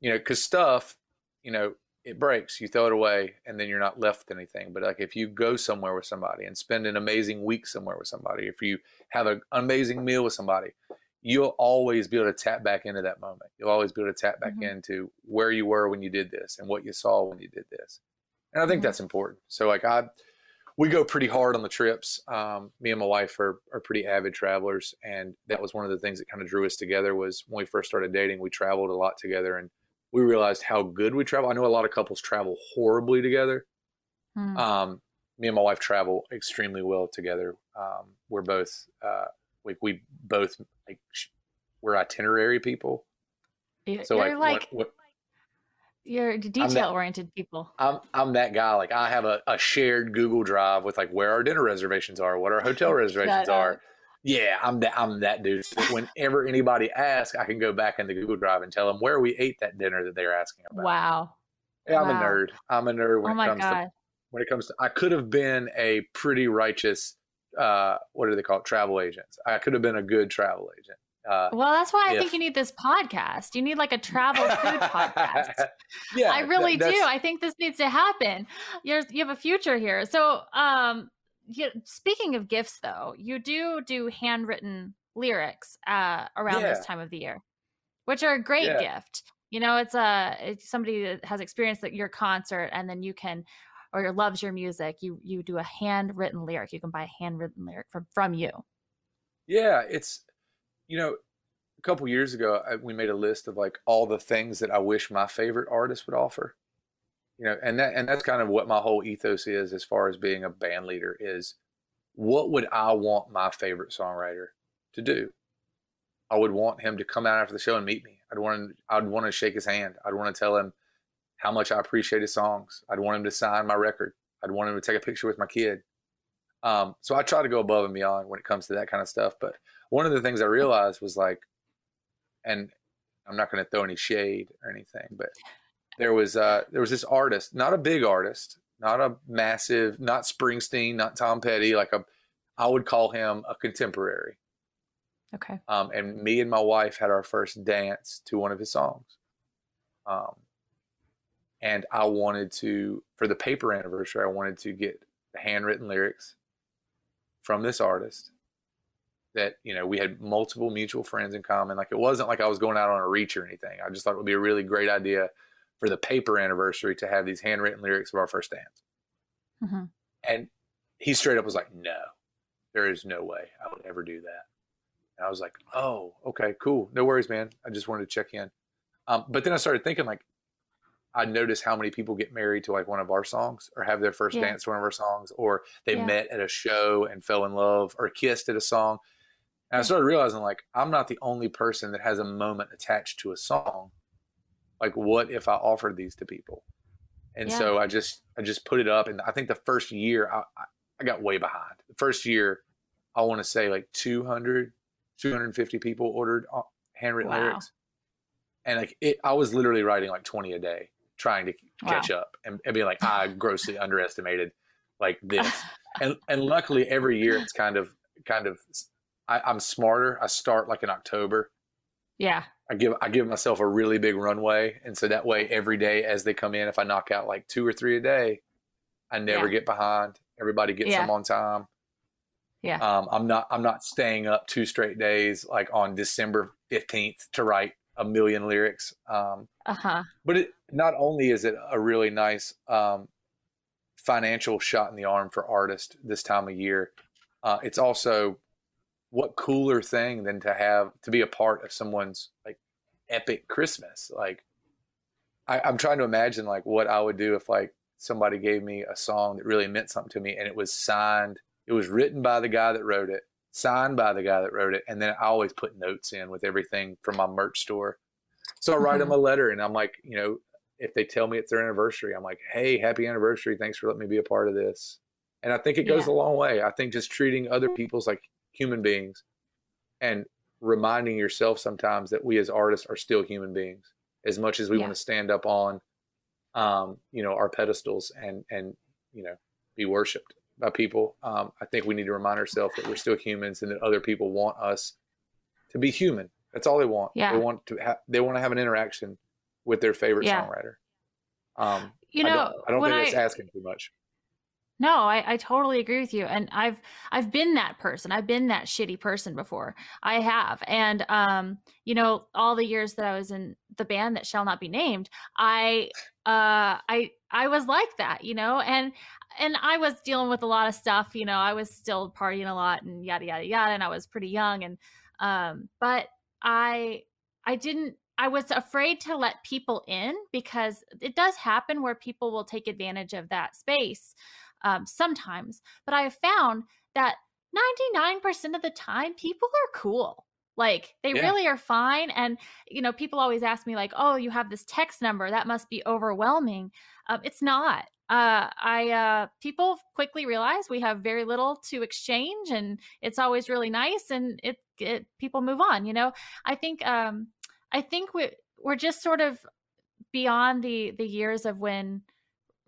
D: you know, because stuff, you know, it breaks, you throw it away, and then you're not left with anything. But like if you go somewhere with somebody and spend an amazing week somewhere with somebody, if you have an amazing meal with somebody, you'll always be able to tap back into that moment. You'll always be able to tap back
A: Mhm.
D: into where you were when you did this and what you saw when you did this. And I think
A: Mhm.
D: that's important. So like I, we go pretty hard on the trips. Um, me and my wife are, are pretty avid travelers. And that was one of the things that kind of drew us together was when we first started dating, we traveled a lot together and we realized how good we travel. I know a lot of couples travel horribly together.
A: Hmm.
D: Um, me and my wife travel extremely well together. Um, we're both uh, we, we both like we're itinerary people.
A: You-
D: So like,
A: like,
D: what, what,
A: you're detail oriented people.
D: I'm I'm that guy. Like I have a, a shared Google Drive with like where our dinner reservations are, what our hotel reservations are.
A: up.
D: Yeah, I'm that I'm that dude. Whenever anybody asks, I can go back in the Google Drive and tell them where we ate that dinner that they're asking about.
A: Wow.
D: Yeah, I'm
A: Wow.
D: a nerd. I'm a nerd when
A: oh
D: it comes to when it comes to I could have been a pretty righteous uh what do they call it travel agents. I could have been a good travel agent. Uh
A: Well, that's why I think you need this podcast. You need like a travel food podcast.
D: yeah,
A: I really
D: that-
A: do. I think this needs to happen. You're, you have a future here. So, um, you, speaking of gifts, though, you do do handwritten lyrics uh, around
D: Yeah.
A: this time of the year, which are a great
D: Yeah.
A: gift. You know, it's a it's somebody that has experienced at your concert, and then you can, or loves your music. You you do a handwritten lyric. You can buy a handwritten lyric from from you.
D: Yeah, it's you know, a couple years ago I, we made a list of like all the things that I wish my favorite artist would offer. You know, and that and that's kind of what my whole ethos is as far as being a band leader is what would I want my favorite songwriter to do? I would want him to come out after the show and meet me. I'd want him, I'd want to shake his hand. I'd want to tell him how much I appreciate his songs. I'd want him to sign my record. I'd want him to take a picture with my kid. Um, so I try to go above and beyond when it comes to that kind of stuff. But one of the things I realized was like, and I'm not going to throw any shade or anything, but there was uh, there was this artist, not a big artist, not a massive, not Springsteen, not Tom Petty, like a, I would call him a contemporary.
A: Okay.
D: Um, and me and my wife had our first dance to one of his songs. Um, and I wanted to, for the paper anniversary, I wanted to get the handwritten lyrics from this artist that, you know, we had multiple mutual friends in common. Like it wasn't like I was going out on a reach or anything. I just thought it would be a really great idea for the paper anniversary to have these handwritten lyrics of our first dance.
A: Mhm.
D: And he straight up was like, no, there is no way I would ever do that. And I was like, oh, okay, cool. No worries, man. I just wanted to check in. Um, but then I started thinking, like, I noticed how many people get married to like one of our songs or have their first
A: Yeah.
D: dance to one of our songs or they
A: Yeah.
D: met at a show and fell in love or kissed at a song. And I started realizing, like, I'm not the only person that has a moment attached to a song. Like, what if I offered these to people? And
A: Yeah.
D: so I just, I just put it up. And I think the first year I, I, got way behind. The first year, I want to say like 200, 250 people ordered uh, handwritten
A: Wow.
D: lyrics. And like it, I was literally writing like 20 a day, trying to catch up and, and being like, I grossly underestimated like this. and and luckily every year it's kind of kind of I, I'm smarter. I start like in October.
A: Yeah.
D: I give I give myself a really big runway, and so that way every day as they come in, if I knock out like two or three a day, I never
A: Yeah.
D: get behind. Everybody gets
A: Yeah.
D: them on time.
A: Yeah.
D: Um, I'm not I'm not staying up two straight days like on December 15th to write a million lyrics. Um,
A: Uh huh.
D: but it not only is it a really nice um, financial shot in the arm for artists this time of year, uh, it's also what cooler thing than to have to be a part of someone's like epic Christmas. Like I, I'm trying to imagine like what I would do if like somebody gave me a song that really meant something to me and it was signed. It was written by the guy that wrote it, signed by the guy that wrote it, and then I always put notes in with everything from my merch store. So I write them mm-hmm. a letter and I'm like, you know, if they tell me it's their anniversary, I'm like, hey, happy anniversary. Thanks for letting me be a part of this. And I think it goes
A: Yeah.
D: a long way. I think just treating other people's like human beings and reminding yourself sometimes that we as artists are still human beings as much as we
A: Yeah.
D: want to stand up on um, you know, our pedestals and and you know, be worshipped by people. Um, I think we need to remind ourselves that we're still humans and that other people want us to be human. That's all they want.
A: Yeah.
D: They want to have they want to have an interaction with their favorite
A: Yeah.
D: songwriter. Um,
A: You
D: I
A: know,
D: don't, I don't think
A: I,
D: that's asking too much.
A: No, I, I totally agree with you. And I've I've been that person. I've been that shitty person before. I have. And um, you know, all the years that I was in the band that shall not be named, I uh I I was like that, you know, and and I was dealing with a lot of stuff, you know, I was still partying a lot and yada yada yada, and I was pretty young and um, but I I didn't I was afraid to let people in because it does happen where people will take advantage of that space um, sometimes. But I have found that 99% of the time, people are cool. Like they
D: Yeah.
A: really are fine. And, you know, people always ask me, like, oh, you have this text number. That must be overwhelming. Um, it's not. Uh, I uh, people quickly realize we have very little to exchange, and it's always really nice. And it, it people move on. You know, I think um, I think we we're just sort of beyond the the years of when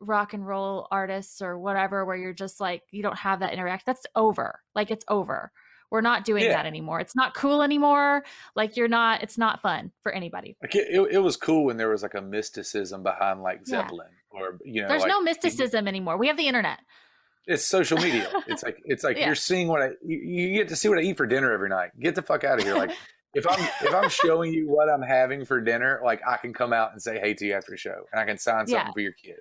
A: rock and roll artists or whatever where you're just like you don't have that interact that's over like it's over we're not doing
D: Yeah.
A: that anymore it's not cool anymore like you're not it's not fun for anybody
D: Like it, it, it was cool when there was like a mysticism behind like
A: Yeah.
D: Zeppelin or you know,
A: there's
D: like,
A: no mysticism anymore we have the internet
D: It's social media. It's like it's like
A: Yeah.
D: you're seeing what I you, you get to see what I eat for dinner every night. Get the fuck out of here. Like if I'm if I'm showing you what I'm having for dinner, like I can come out and say hey to you after the show, and I can sign something
A: Yeah.
D: for your kid.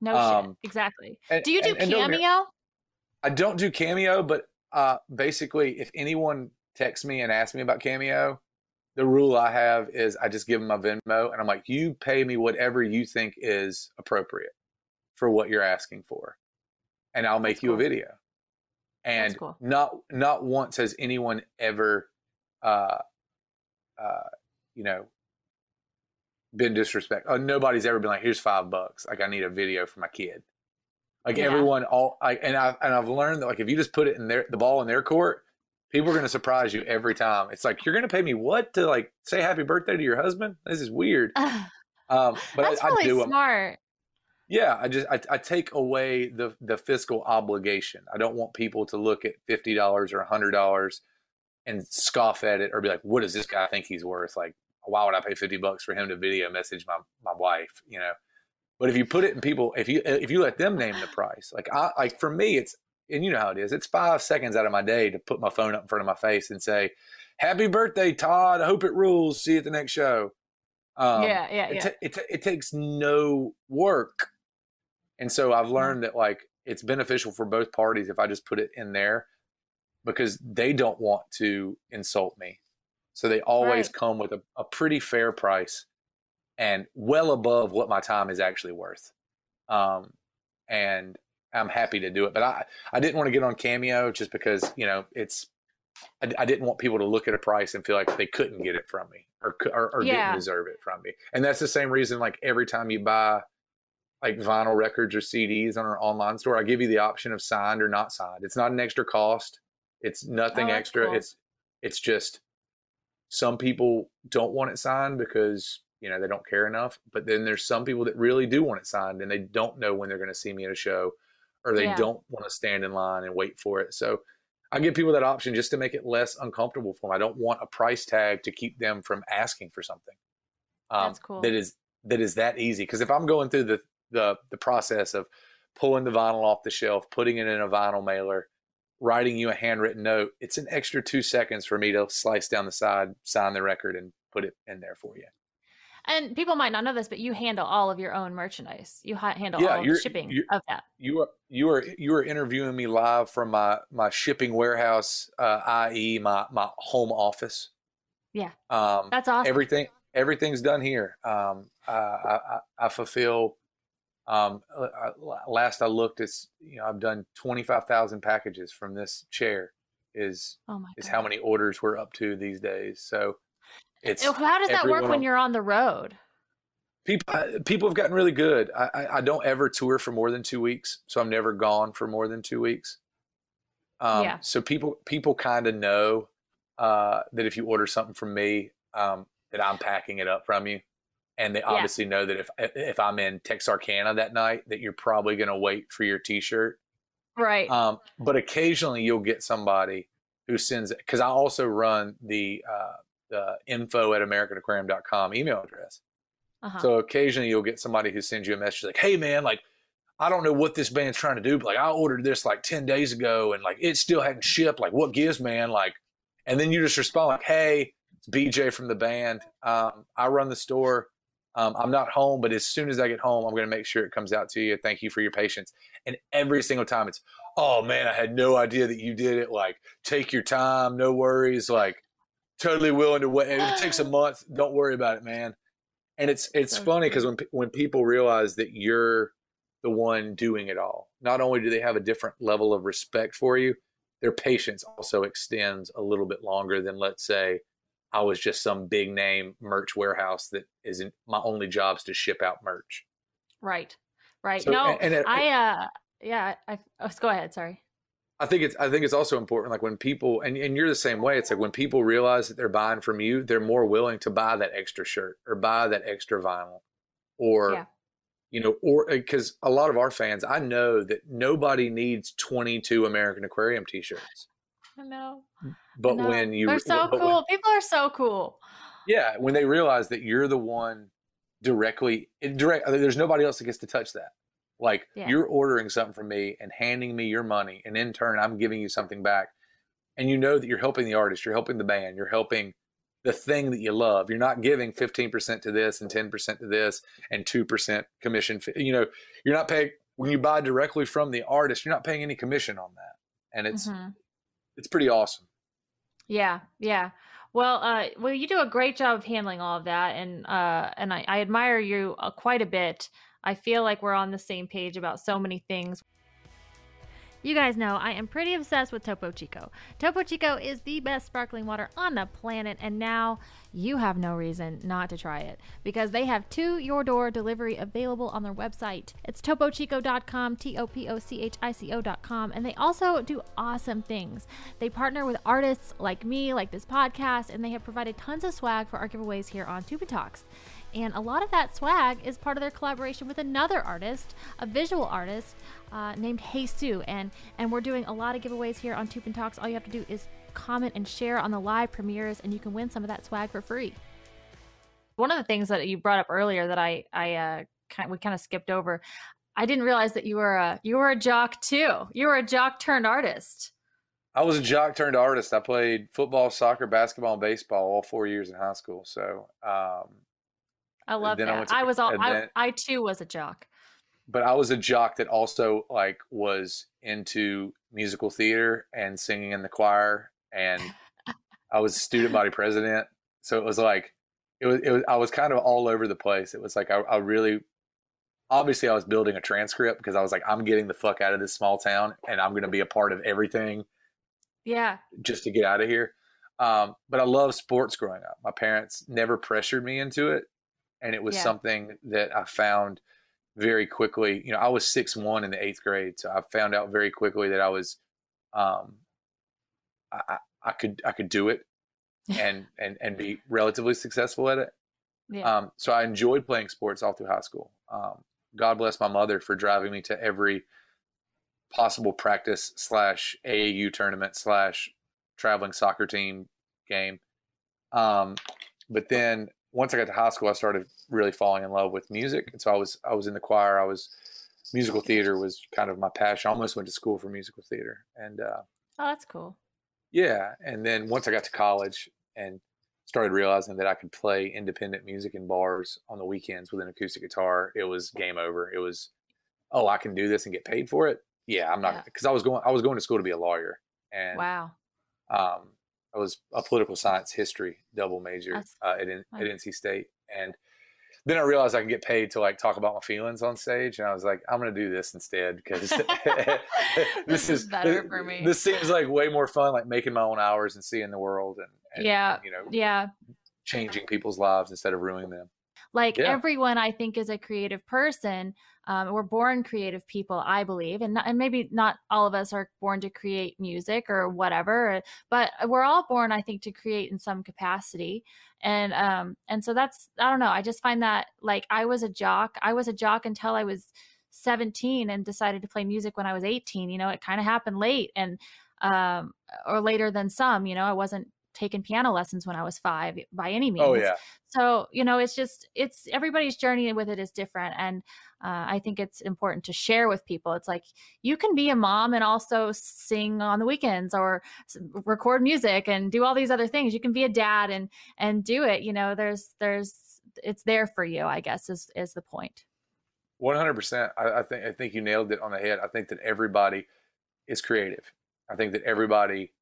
A: No shit
D: Um,
A: exactly
D: And-
A: do you do
D: and- and don't
A: cameo
D: I don't do cameo, but uh, basically, if anyone texts me and asks me about cameo, the rule I have is I just give them my Venmo, and I'm like, you pay me whatever you think is appropriate for what you're asking for, and I'll make
A: That's
D: you a video. And
A: cool.
D: not not once has anyone ever, uh, uh, you know, been disrespect. Oh, nobody's ever been like, "Here's five bucks. Like I need a video for my kid." Like
A: Yeah.
D: everyone, all I and I and I've learned that like if you just put it in their the ball in their court, people are going to surprise you every time. It's like you're going to pay me what to like say happy birthday to your husband? This is weird. Um, but
A: that's
D: I, I
A: really
D: do 'em.
A: smart
D: Yeah, I just I, I take away the the fiscal obligation. I don't want people to look at fifty dollars or hundred dollars and scoff at it or be like, "What does this guy think he's worth?" Like, why would I pay fifty bucks for him to video message my my wife? You know. But if you put it in people, if you if you let them name the price, like I like for me, it's and you know how it is. It's five seconds out of my day to put my phone up in front of my face and say, "Happy birthday, Todd! I hope it rules. See you at the next show." Um,
A: yeah yeah
D: it,
A: yeah
D: it, ta- it takes no work and so i've learned that like it's beneficial for both parties if i just put it in there because they don't want to insult me so they always
A: Right.
D: come with a, a pretty fair price and well above what my time is actually worth um, and i'm happy to do it but i i didn't want to get on cameo just because you know it's I, I didn't want people to look at a price and feel like they couldn't get it from me or or, or
A: Yeah.
D: didn't deserve it from me. And that's the same reason. Like every time you buy like vinyl records or CDs on our online store, I give you the option of signed or not signed. It's not an extra cost. It's nothing
A: Oh,
D: extra.
A: cool.
D: It's it's just some people don't want it signed because you know they don't care enough. But then there's some people that really do want it signed and they don't know when they're going to see me at a show or they
A: Yeah.
D: don't want to stand in line and wait for it. So I give people that option just to make it less uncomfortable for them. I don't want a price tag to keep them from asking for something. Um,
A: That's cool.
D: That is that is that easy. Because if I'm going through the, the the process of pulling the vinyl off the shelf, putting it in a vinyl mailer, writing you a handwritten note, it's an extra two seconds for me to slice down the side, sign the record, and put it in there for you.
A: And people might not know this, but you handle all of your own merchandise. You ha- handle
D: Yeah,
A: all of the shipping
D: you're-
A: of that.
D: You are you are you are interviewing me live from my my shipping warehouse, uh, i.e. my my home office.
A: Yeah.
D: Um,
A: That's awesome.
D: everything everything's done here. Um, I, I- I fulfill. Um, uh, uh, last I looked, it's you know I've done twenty five thousand packages from this chair. Is
A: oh my
D: is
A: god.
D: how many orders we're up to these days. So it's
A: How does that work when
D: on-
A: you're on the road?
D: people uh, people have gotten really good. I, I I don't ever tour for more than two weeks, so I'm never gone for more than two weeks. Um,
A: Yeah.
D: So people people kind of know uh, that if you order something from me, um, that I'm packing it up from you, and they obviously know that if if I'm in Texarkana that night, that you're probably going to wait for your T-shirt.
A: Right.
D: Um, but occasionally you'll get somebody who sends it because I also run the uh, the info at AmericanAquarium.com email address.
A: uh-huh.
D: So occasionally you'll get somebody who sends you a message like, "Hey man, like I don't know what this band's trying to do, but like I ordered this like 10 days ago and like it still hadn't shipped. Like what gives, man?" Like and then you just respond like, "Hey, it's BJ from the band. Um, I run the store. Um, I'm not home, but as soon as I get home, I'm going to make sure it comes out to you. Thank you for your patience." And every single time it's, "Oh man, I had no idea that you did it. Like take your time, no worries. Like totally willing to wait. If it takes a month, don't worry about it, man." and it's it's funny because when when people realize that you're the one doing it all not only do they have a different level of respect for you their patience also extends a little bit longer than let's say i was just some big name merch warehouse that isn't my only job is to ship out merch
A: right. Right.
D: So-
A: no,
D: and- and it-
A: I uh yeah, I oh, go ahead, sorry.
D: I think it's I think it's also important like when people and, and you're the same way it's like when people realize that they're buying from you they're more willing to buy that extra shirt or buy that extra vinyl or
A: Yeah.
D: you know or because a lot of our fans I know that nobody needs 22 American Aquarium t-shirts
A: I know.
D: But when you
A: They're so
D: but when-
A: cool. People are so cool.
D: yeah when they realize that you're the one directly direct there's nobody else that gets to touch that like
A: Yeah.
D: you're ordering something from me and handing me your money and in turn i'm giving you something back and you know that you're helping the artist you're helping the band you're helping the thing that you love you're not giving 15% to this and 10% to this and 2% commission you know you're not paying when you buy directly from the artist you're not paying any commission on that and it's
A: Mhm.
D: it's pretty awesome
A: Yeah, yeah. Well, uh, well, you do a great job of handling all of that, and uh, and I, I admire you uh, quite a bit. I feel like we're on the same page about so many things. You guys know I am pretty obsessed with Topo Chico. Topo Chico is the best sparkling water on the planet, and now you have no reason not to try it because they have to your door delivery available on their website. It's topochico.com, T O P O C H I C O.com, and they also do awesome things. They partner with artists like me, like this podcast, and they have provided tons of swag for our giveaways here on Toupin Talks. And a lot of that swag is part of their collaboration with another artist, a visual artist uh, named Hey Sue. And, and we're doing a lot of giveaways here on Toupin Talks. All you have to do is comment and share on the live premieres, and you can win some of that swag for free. One of the things that you brought up earlier that I, I uh, kind, we kind of skipped over, I didn't realize that you were a you were a jock too. You were a jock turned artist.
D: I was a jock turned artist. I played football, soccer, basketball, and baseball all four years in high school. So, um,
A: I love
D: then I
A: that.
D: to-
A: I, was all I,
D: then-
A: I too was a jock.
D: but I was a jock that also like was into musical theater and singing in the choir, and I was student body president. So it was like it was. It was. I was kind of all over the place. It was like I, I really, obviously, I was building a transcript because I was like, I'm getting the fuck out of this small town, and I'm going to be a part of everything
A: Yeah.
D: just to get out of here. Um, but I love sports growing up. My parents never pressured me into it, and it was
A: Yeah.
D: something that I found very quickly. You know, I was six one in the eighth grade, so I found out very quickly that I was, um, I, I, could I could do it, and and and be relatively successful at it.
A: Yeah.
D: Um, so I enjoyed playing sports all through high school. Um, God bless my mother for driving me to every possible practice slash AAU tournament slash traveling soccer team game. Um, but then once I got to high school, I started really falling in love with music, and so I was I was in the choir. I was musical theater was kind of my passion. I almost went to school for musical theater, and uh,
A: oh, that's cool.
D: yeah, and then once I got to college and started realizing that I could play independent music in bars on the weekends with an acoustic guitar, it was game over. It was, oh, I can do this and get paid for it. Yeah, I'm not because I was going I was going to school to be a lawyer, and
A: Wow.
D: um, I was a political science history double major uh, at, at NC State, and then I realized I can get paid to like talk about my feelings on stage, and I was like, I'm going to do this instead because
A: This is better for me.
D: This seems like way more fun, like making my own hours and seeing the world, and, and
A: Yeah,
D: you know,
A: Yeah.
D: changing people's lives instead of ruining them.
A: Like
D: Yeah.
A: everyone, I think, is a creative person. Um, we're born creative people, I believe, and not, and maybe not all of us are born to create music or whatever, but we're all born, I think, to create in some capacity. And um, and so that's I don't know. I just find that like I was a jock. I was a jock until I was 17 and decided to play music when I was 18. You know, it kind of happened late and um, or later than some. You know, I wasn't taking piano lessons when I was five by any means
D: Oh yeah,
A: so you know it's just it's everybody's journey with it is different and uh, i think it's important to share with people it's like you can be a mom and also sing on the weekends or record music and do all these other things you can be a dad and and do it you know there's there's it's there for you i guess is is the point.
D: 100%. I I think I think you nailed it on the head. I think that everybody is creative. I think that everybody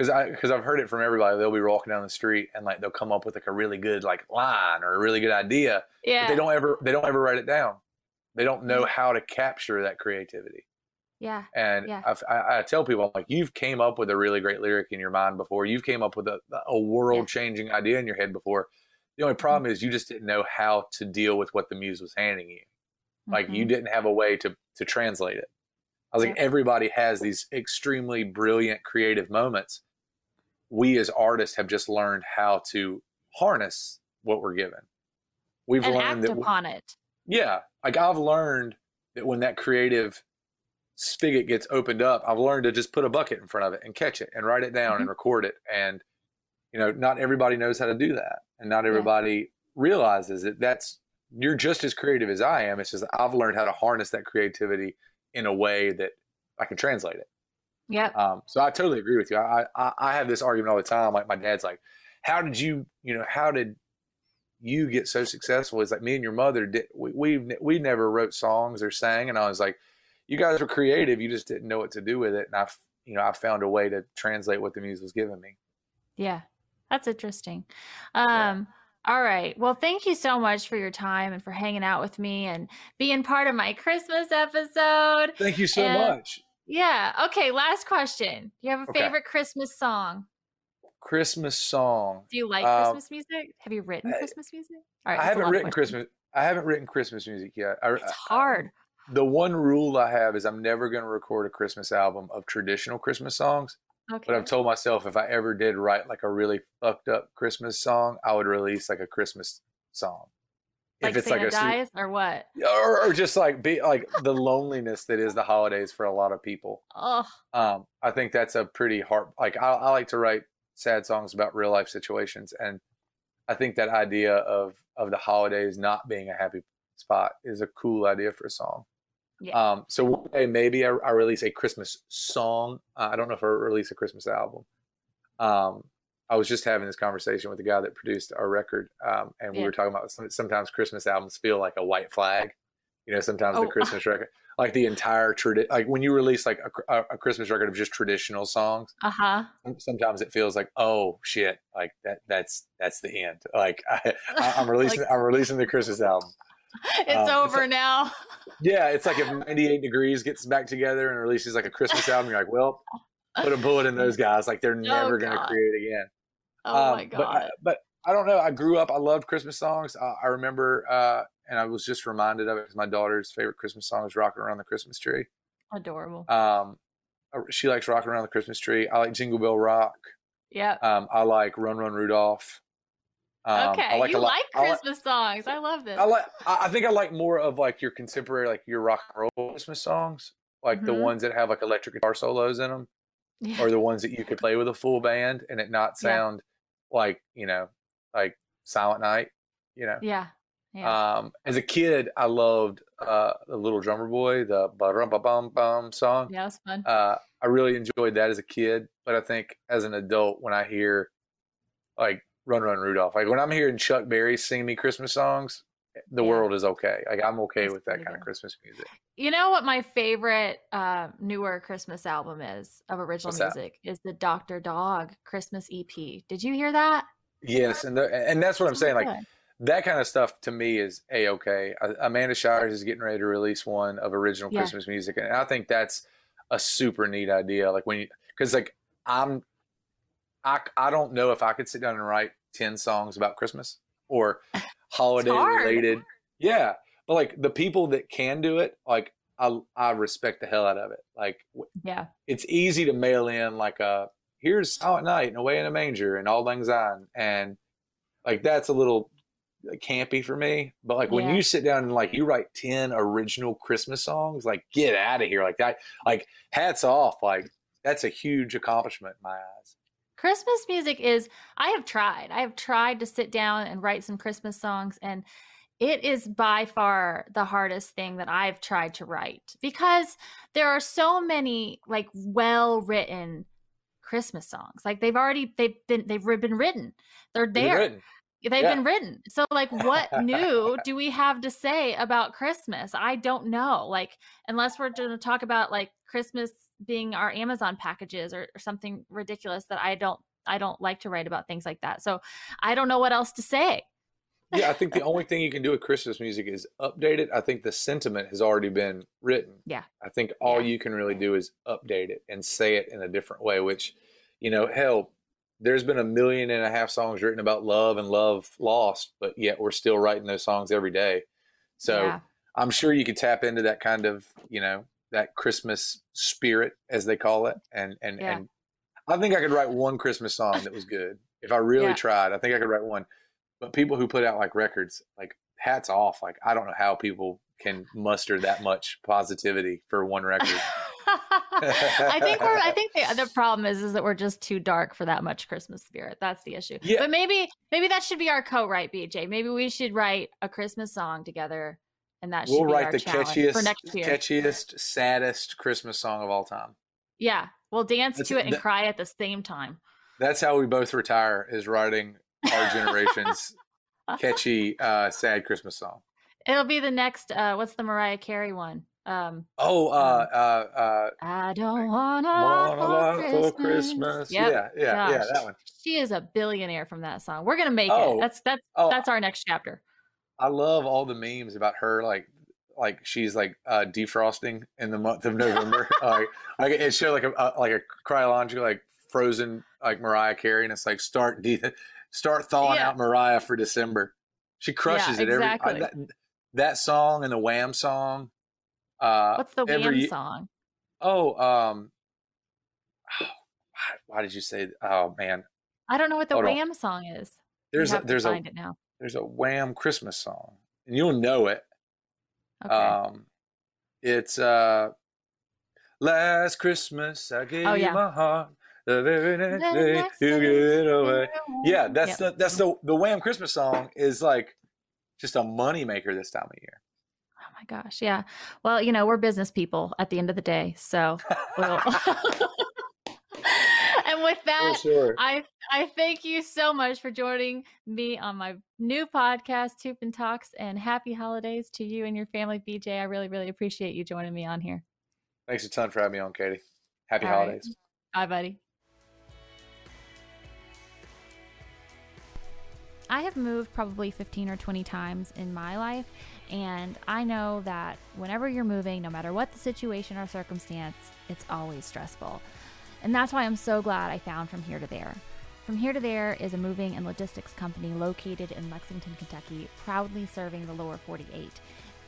D: because I because I've heard it from everybody. They'll be walking down the street and like they'll come up with like a really good like line or a really good idea,
A: yeah
D: but they don't ever they don't ever write it down. They don't know how to capture that creativity.
A: yeah
D: And
A: Yeah.
D: I, I tell people I'm like, you've came up with a really great lyric in your mind before. You've came up with a, a world changing idea in your head before. The only problem is you just didn't know how to deal with what the muse was handing you. Like you
A: Mhm.
D: didn't have a way to to translate it. I was like,
A: Yeah.
D: everybody has these extremely brilliant creative moments. We as artists have just learned how to harness what we're given. We've
A: and
D: learned
A: act
D: that
A: upon it
D: yeah, like I've learned that when that creative spigot gets opened up, I've learned to just put a bucket in front of it and catch it and write it down and mm-hmm. record it. And you know, not everybody knows how to do that, and not everybody realizes that that's you're just as creative as I am. It's just I've learned how to harness that creativity in a way that I can translate it.
A: Yep
D: Um, so I totally agree with you. I, I I have this argument all the time. Like my dad's like, "How did you, you know, how did you get so successful?" It's like me and your mother did. We we we never wrote songs or sang, and I was like, "You guys were creative. You just didn't know what to do with it." And I, you know, I found a way to translate what the muse was giving me.
A: Yeah, that's interesting. Um, all right. Well, thank you so much for your time and for hanging out with me and being part of my Christmas episode.
D: Thank you so
A: And-
D: much.
A: Yeah. Okay. Last question. Do you have a
D: Okay.
A: favorite Christmas song?
D: Christmas song.
A: Do you like
D: Um,
A: Christmas music? Have you written
D: I-
A: Christmas music? All right.
D: I haven't written
A: question.
D: Christmas. I haven't written Christmas music yet. I,
A: It's hard.
D: the one rule I have is I'm never going to record a Christmas album of traditional Christmas songs.
A: Okay.
D: But I've told myself if I ever did write like a really fucked up Christmas song, I would release like a Christmas song.
A: Like Santa
D: su-
A: dies or what?
D: or, or just like be like the loneliness that is the holidays for a lot of people.
A: Oh,
D: Um, I think that's a pretty hard. Like I, I like to write sad songs about real life situations, and I think that idea of of the holidays not being a happy spot is a cool idea for a song.
A: Yeah.
D: Um, so one day maybe I, I release a Christmas song. Uh, I don't know if I release a Christmas album. Um, I was just having this conversation with the guy that produced our record, um, and we were talking about some, sometimes Christmas albums feel like a white flag. You know, sometimes
A: Oh.
D: the Christmas record, like the entire tradi- like when you release like a, a, Christmas record of just traditional songs,
A: uh huh.
D: sometimes it feels like, oh shit, like that that's that's the end. Like I, I'm releasing I'm releasing the Christmas album.
A: It's
D: Um, it's
A: over
D: like-
A: now.
D: Yeah, it's like if 98 Degrees gets back together and releases like a Christmas album, you're like, well, put a bullet in those guys. Like they're never going to create again.
A: Oh
D: Um,
A: my
D: But I,
A: god.
D: but I don't know. I grew up. I loved Christmas songs. Uh, I remember, uh, and I was just reminded of it because my daughter's favorite Christmas song is "Rocking Around the Christmas Tree."
A: Adorable.
D: Um, uh, she likes "Rocking Around the Christmas Tree." I like "Jingle Bell Rock."
A: Yeah.
D: Um, I like "Run Run Rudolph." Um,
A: okay.
D: I like
A: you
D: a lot-
A: like
D: I like-
A: Christmas songs. I love this.
D: I like. I I think I like more of like your contemporary, like your rock and roll Christmas songs, like the
A: Mhm.
D: ones that have like electric guitar solos in them,
A: Yeah.
D: or the ones that you could play with a full band and it not
A: Yeah.
D: sound like you know, like Silent Night. You know.
A: yeah. Yeah.
D: Um, as a kid, I loved uh, the Little Drummer Boy, the ba bum bum bum song.
A: yeah. It was fun.
D: Uh, I really enjoyed that as a kid, but I think as an adult, when I hear like Run Run Rudolph. Like when I'm hearing Chuck Berry sing me Christmas songs, the
A: Yeah.
D: world is okay. Like I'm okay
A: That's
D: with that kind of. Christmas music.
A: You know what my favorite uh, newer Christmas album is of original
D: What's
A: music is the Dr. Dog Christmas EP. Did you hear that?
D: Yes, and the, and that's what I'm
A: So
D: saying. Like that kind of stuff to me is a okay. Amanda Shires is getting ready to release one of original
A: Yeah.
D: Christmas music, and I think that's a super neat idea. Like when you, because like I'm, I I don't know if I could sit down and write ten songs about Christmas or holiday related. Yeah, but like the people that can do it, like I I respect the hell out of it. Like
A: yeah,
D: it's easy to mail in like a here's Silent Night and Away in a Manger and Auld Lang Syne and like that's a little uh, campy for me. But like when
A: Yeah.
D: you sit down and like you write ten original Christmas songs, like get out of here, like that, like hats off, like that's a huge accomplishment in my eyes.
A: Christmas music is. I have tried. I have tried to sit down and write some Christmas songs, and it is by far the hardest thing that I've tried to write because there are so many like well written Christmas songs. Like they've already they've been they've been written. They're there. They've
D: Yeah.
A: been written. So like what new do we have to say about Christmas? I don't know. Like unless we're going to talk about like Christmas being our Amazon packages or, or something ridiculous that I don't I don't like to write about things like that. So I don't know what else to say.
D: yeah, I think the only thing you can do with Christmas music is update it. I think the sentiment has already been written.
A: Yeah.
D: I think all
A: Yeah.
D: you can really do is update it and say it in a different way, which, you know, hell, there's been a million and a half songs written about love and love lost, but yet we're still writing those songs every day. So
A: yeah.
D: I'm sure you could tap into that kind of, you know, that Christmas spirit as they call it. And and
A: Yeah.
D: and I think I could write one Christmas song that was good. If I really
A: Yeah.
D: tried, I think I could write one. But people who put out like records, like hats off. Like I don't know how people can muster that much positivity for one record.
A: I think we're I think the the problem is is that we're just too dark for that much Christmas spirit. That's the issue.
D: Yeah.
A: But maybe maybe that should be our co-write, BJ. Maybe we should write a Christmas song together and that
D: we'll write the catchiest,
A: for next year.
D: catchiest, saddest Christmas song of all time.
A: Yeah. We'll dance
D: That's-
A: to it and
D: that-
A: cry at the same time.
D: That's how we both retire is writing our generation's catchy, uh, sad Christmas song.
A: It'll be the next uh what's the Mariah Carey one? Um
D: Oh, uh, uh, uh,
A: I don't want a lot for Christmas.
D: Christmas.
A: Yep.
D: Yeah, yeah, yeah, that one.
A: She is a billionaire from that song. We're gonna make
D: Oh.
A: it. That's that's
D: Oh,
A: that's our next chapter.
D: I love all the memes about her, like, like she's like uh, defrosting in the month of November. like, like it showed like a, a like a cryological, like frozen, like Mariah Carey, and it's like start de- start thawing
A: Yeah.
D: out Mariah for December. She crushes it every. I- that, that song and the Wham song. Uh,
A: What's the
D: every
A: Wham song?
D: Oh, um, why, why did you say? Oh man,
A: I don't know what the
D: Hold on.
A: Wham song is.
D: there's a, there's a
A: it now.
D: There's a Wham Christmas song, and you'll know it.
A: Okay.
D: Um, it's uh, last Christmas I gave
A: Oh,
D: you
A: yeah.
D: my heart. The very next
A: The
D: day
A: next
D: you gave it away. Yeah, that's
A: Yep.
D: the that's the the Wham Christmas song is like just a money maker this time of year.
A: Oh my gosh. Yeah. Well, you know, we're business people at the end of the day. So we'll And with that,
D: sure.
A: I I thank you so much for joining me on my new podcast, Toupin Talks, and happy holidays to you and your family, BJ. I really, really appreciate you joining me on here.
D: Thanks a ton for having me on, Katie. Happy
A: All right.
D: holidays.
A: Bye, buddy. I have moved probably 15 or 20 times in my life, and I know that whenever you're moving, no matter what the situation or circumstance, it's always stressful. And that's why I'm so glad I found From Here to There. From Here to There is a moving and logistics company located in Lexington, Kentucky, proudly serving the lower 48.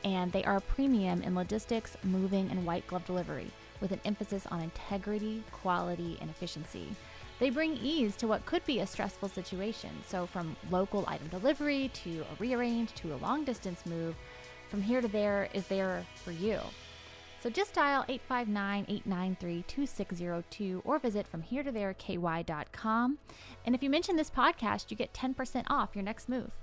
A: And they are a premium in logistics, moving, and white glove delivery with an emphasis on integrity, quality, and efficiency. They bring ease to what could be a stressful situation. So, from local item delivery to a rearrange to a long distance move, From Here to There is there for you. So just dial 859-893-2602 or visit from here to there ky.com. And if you mention this podcast, you get 10% off your next move.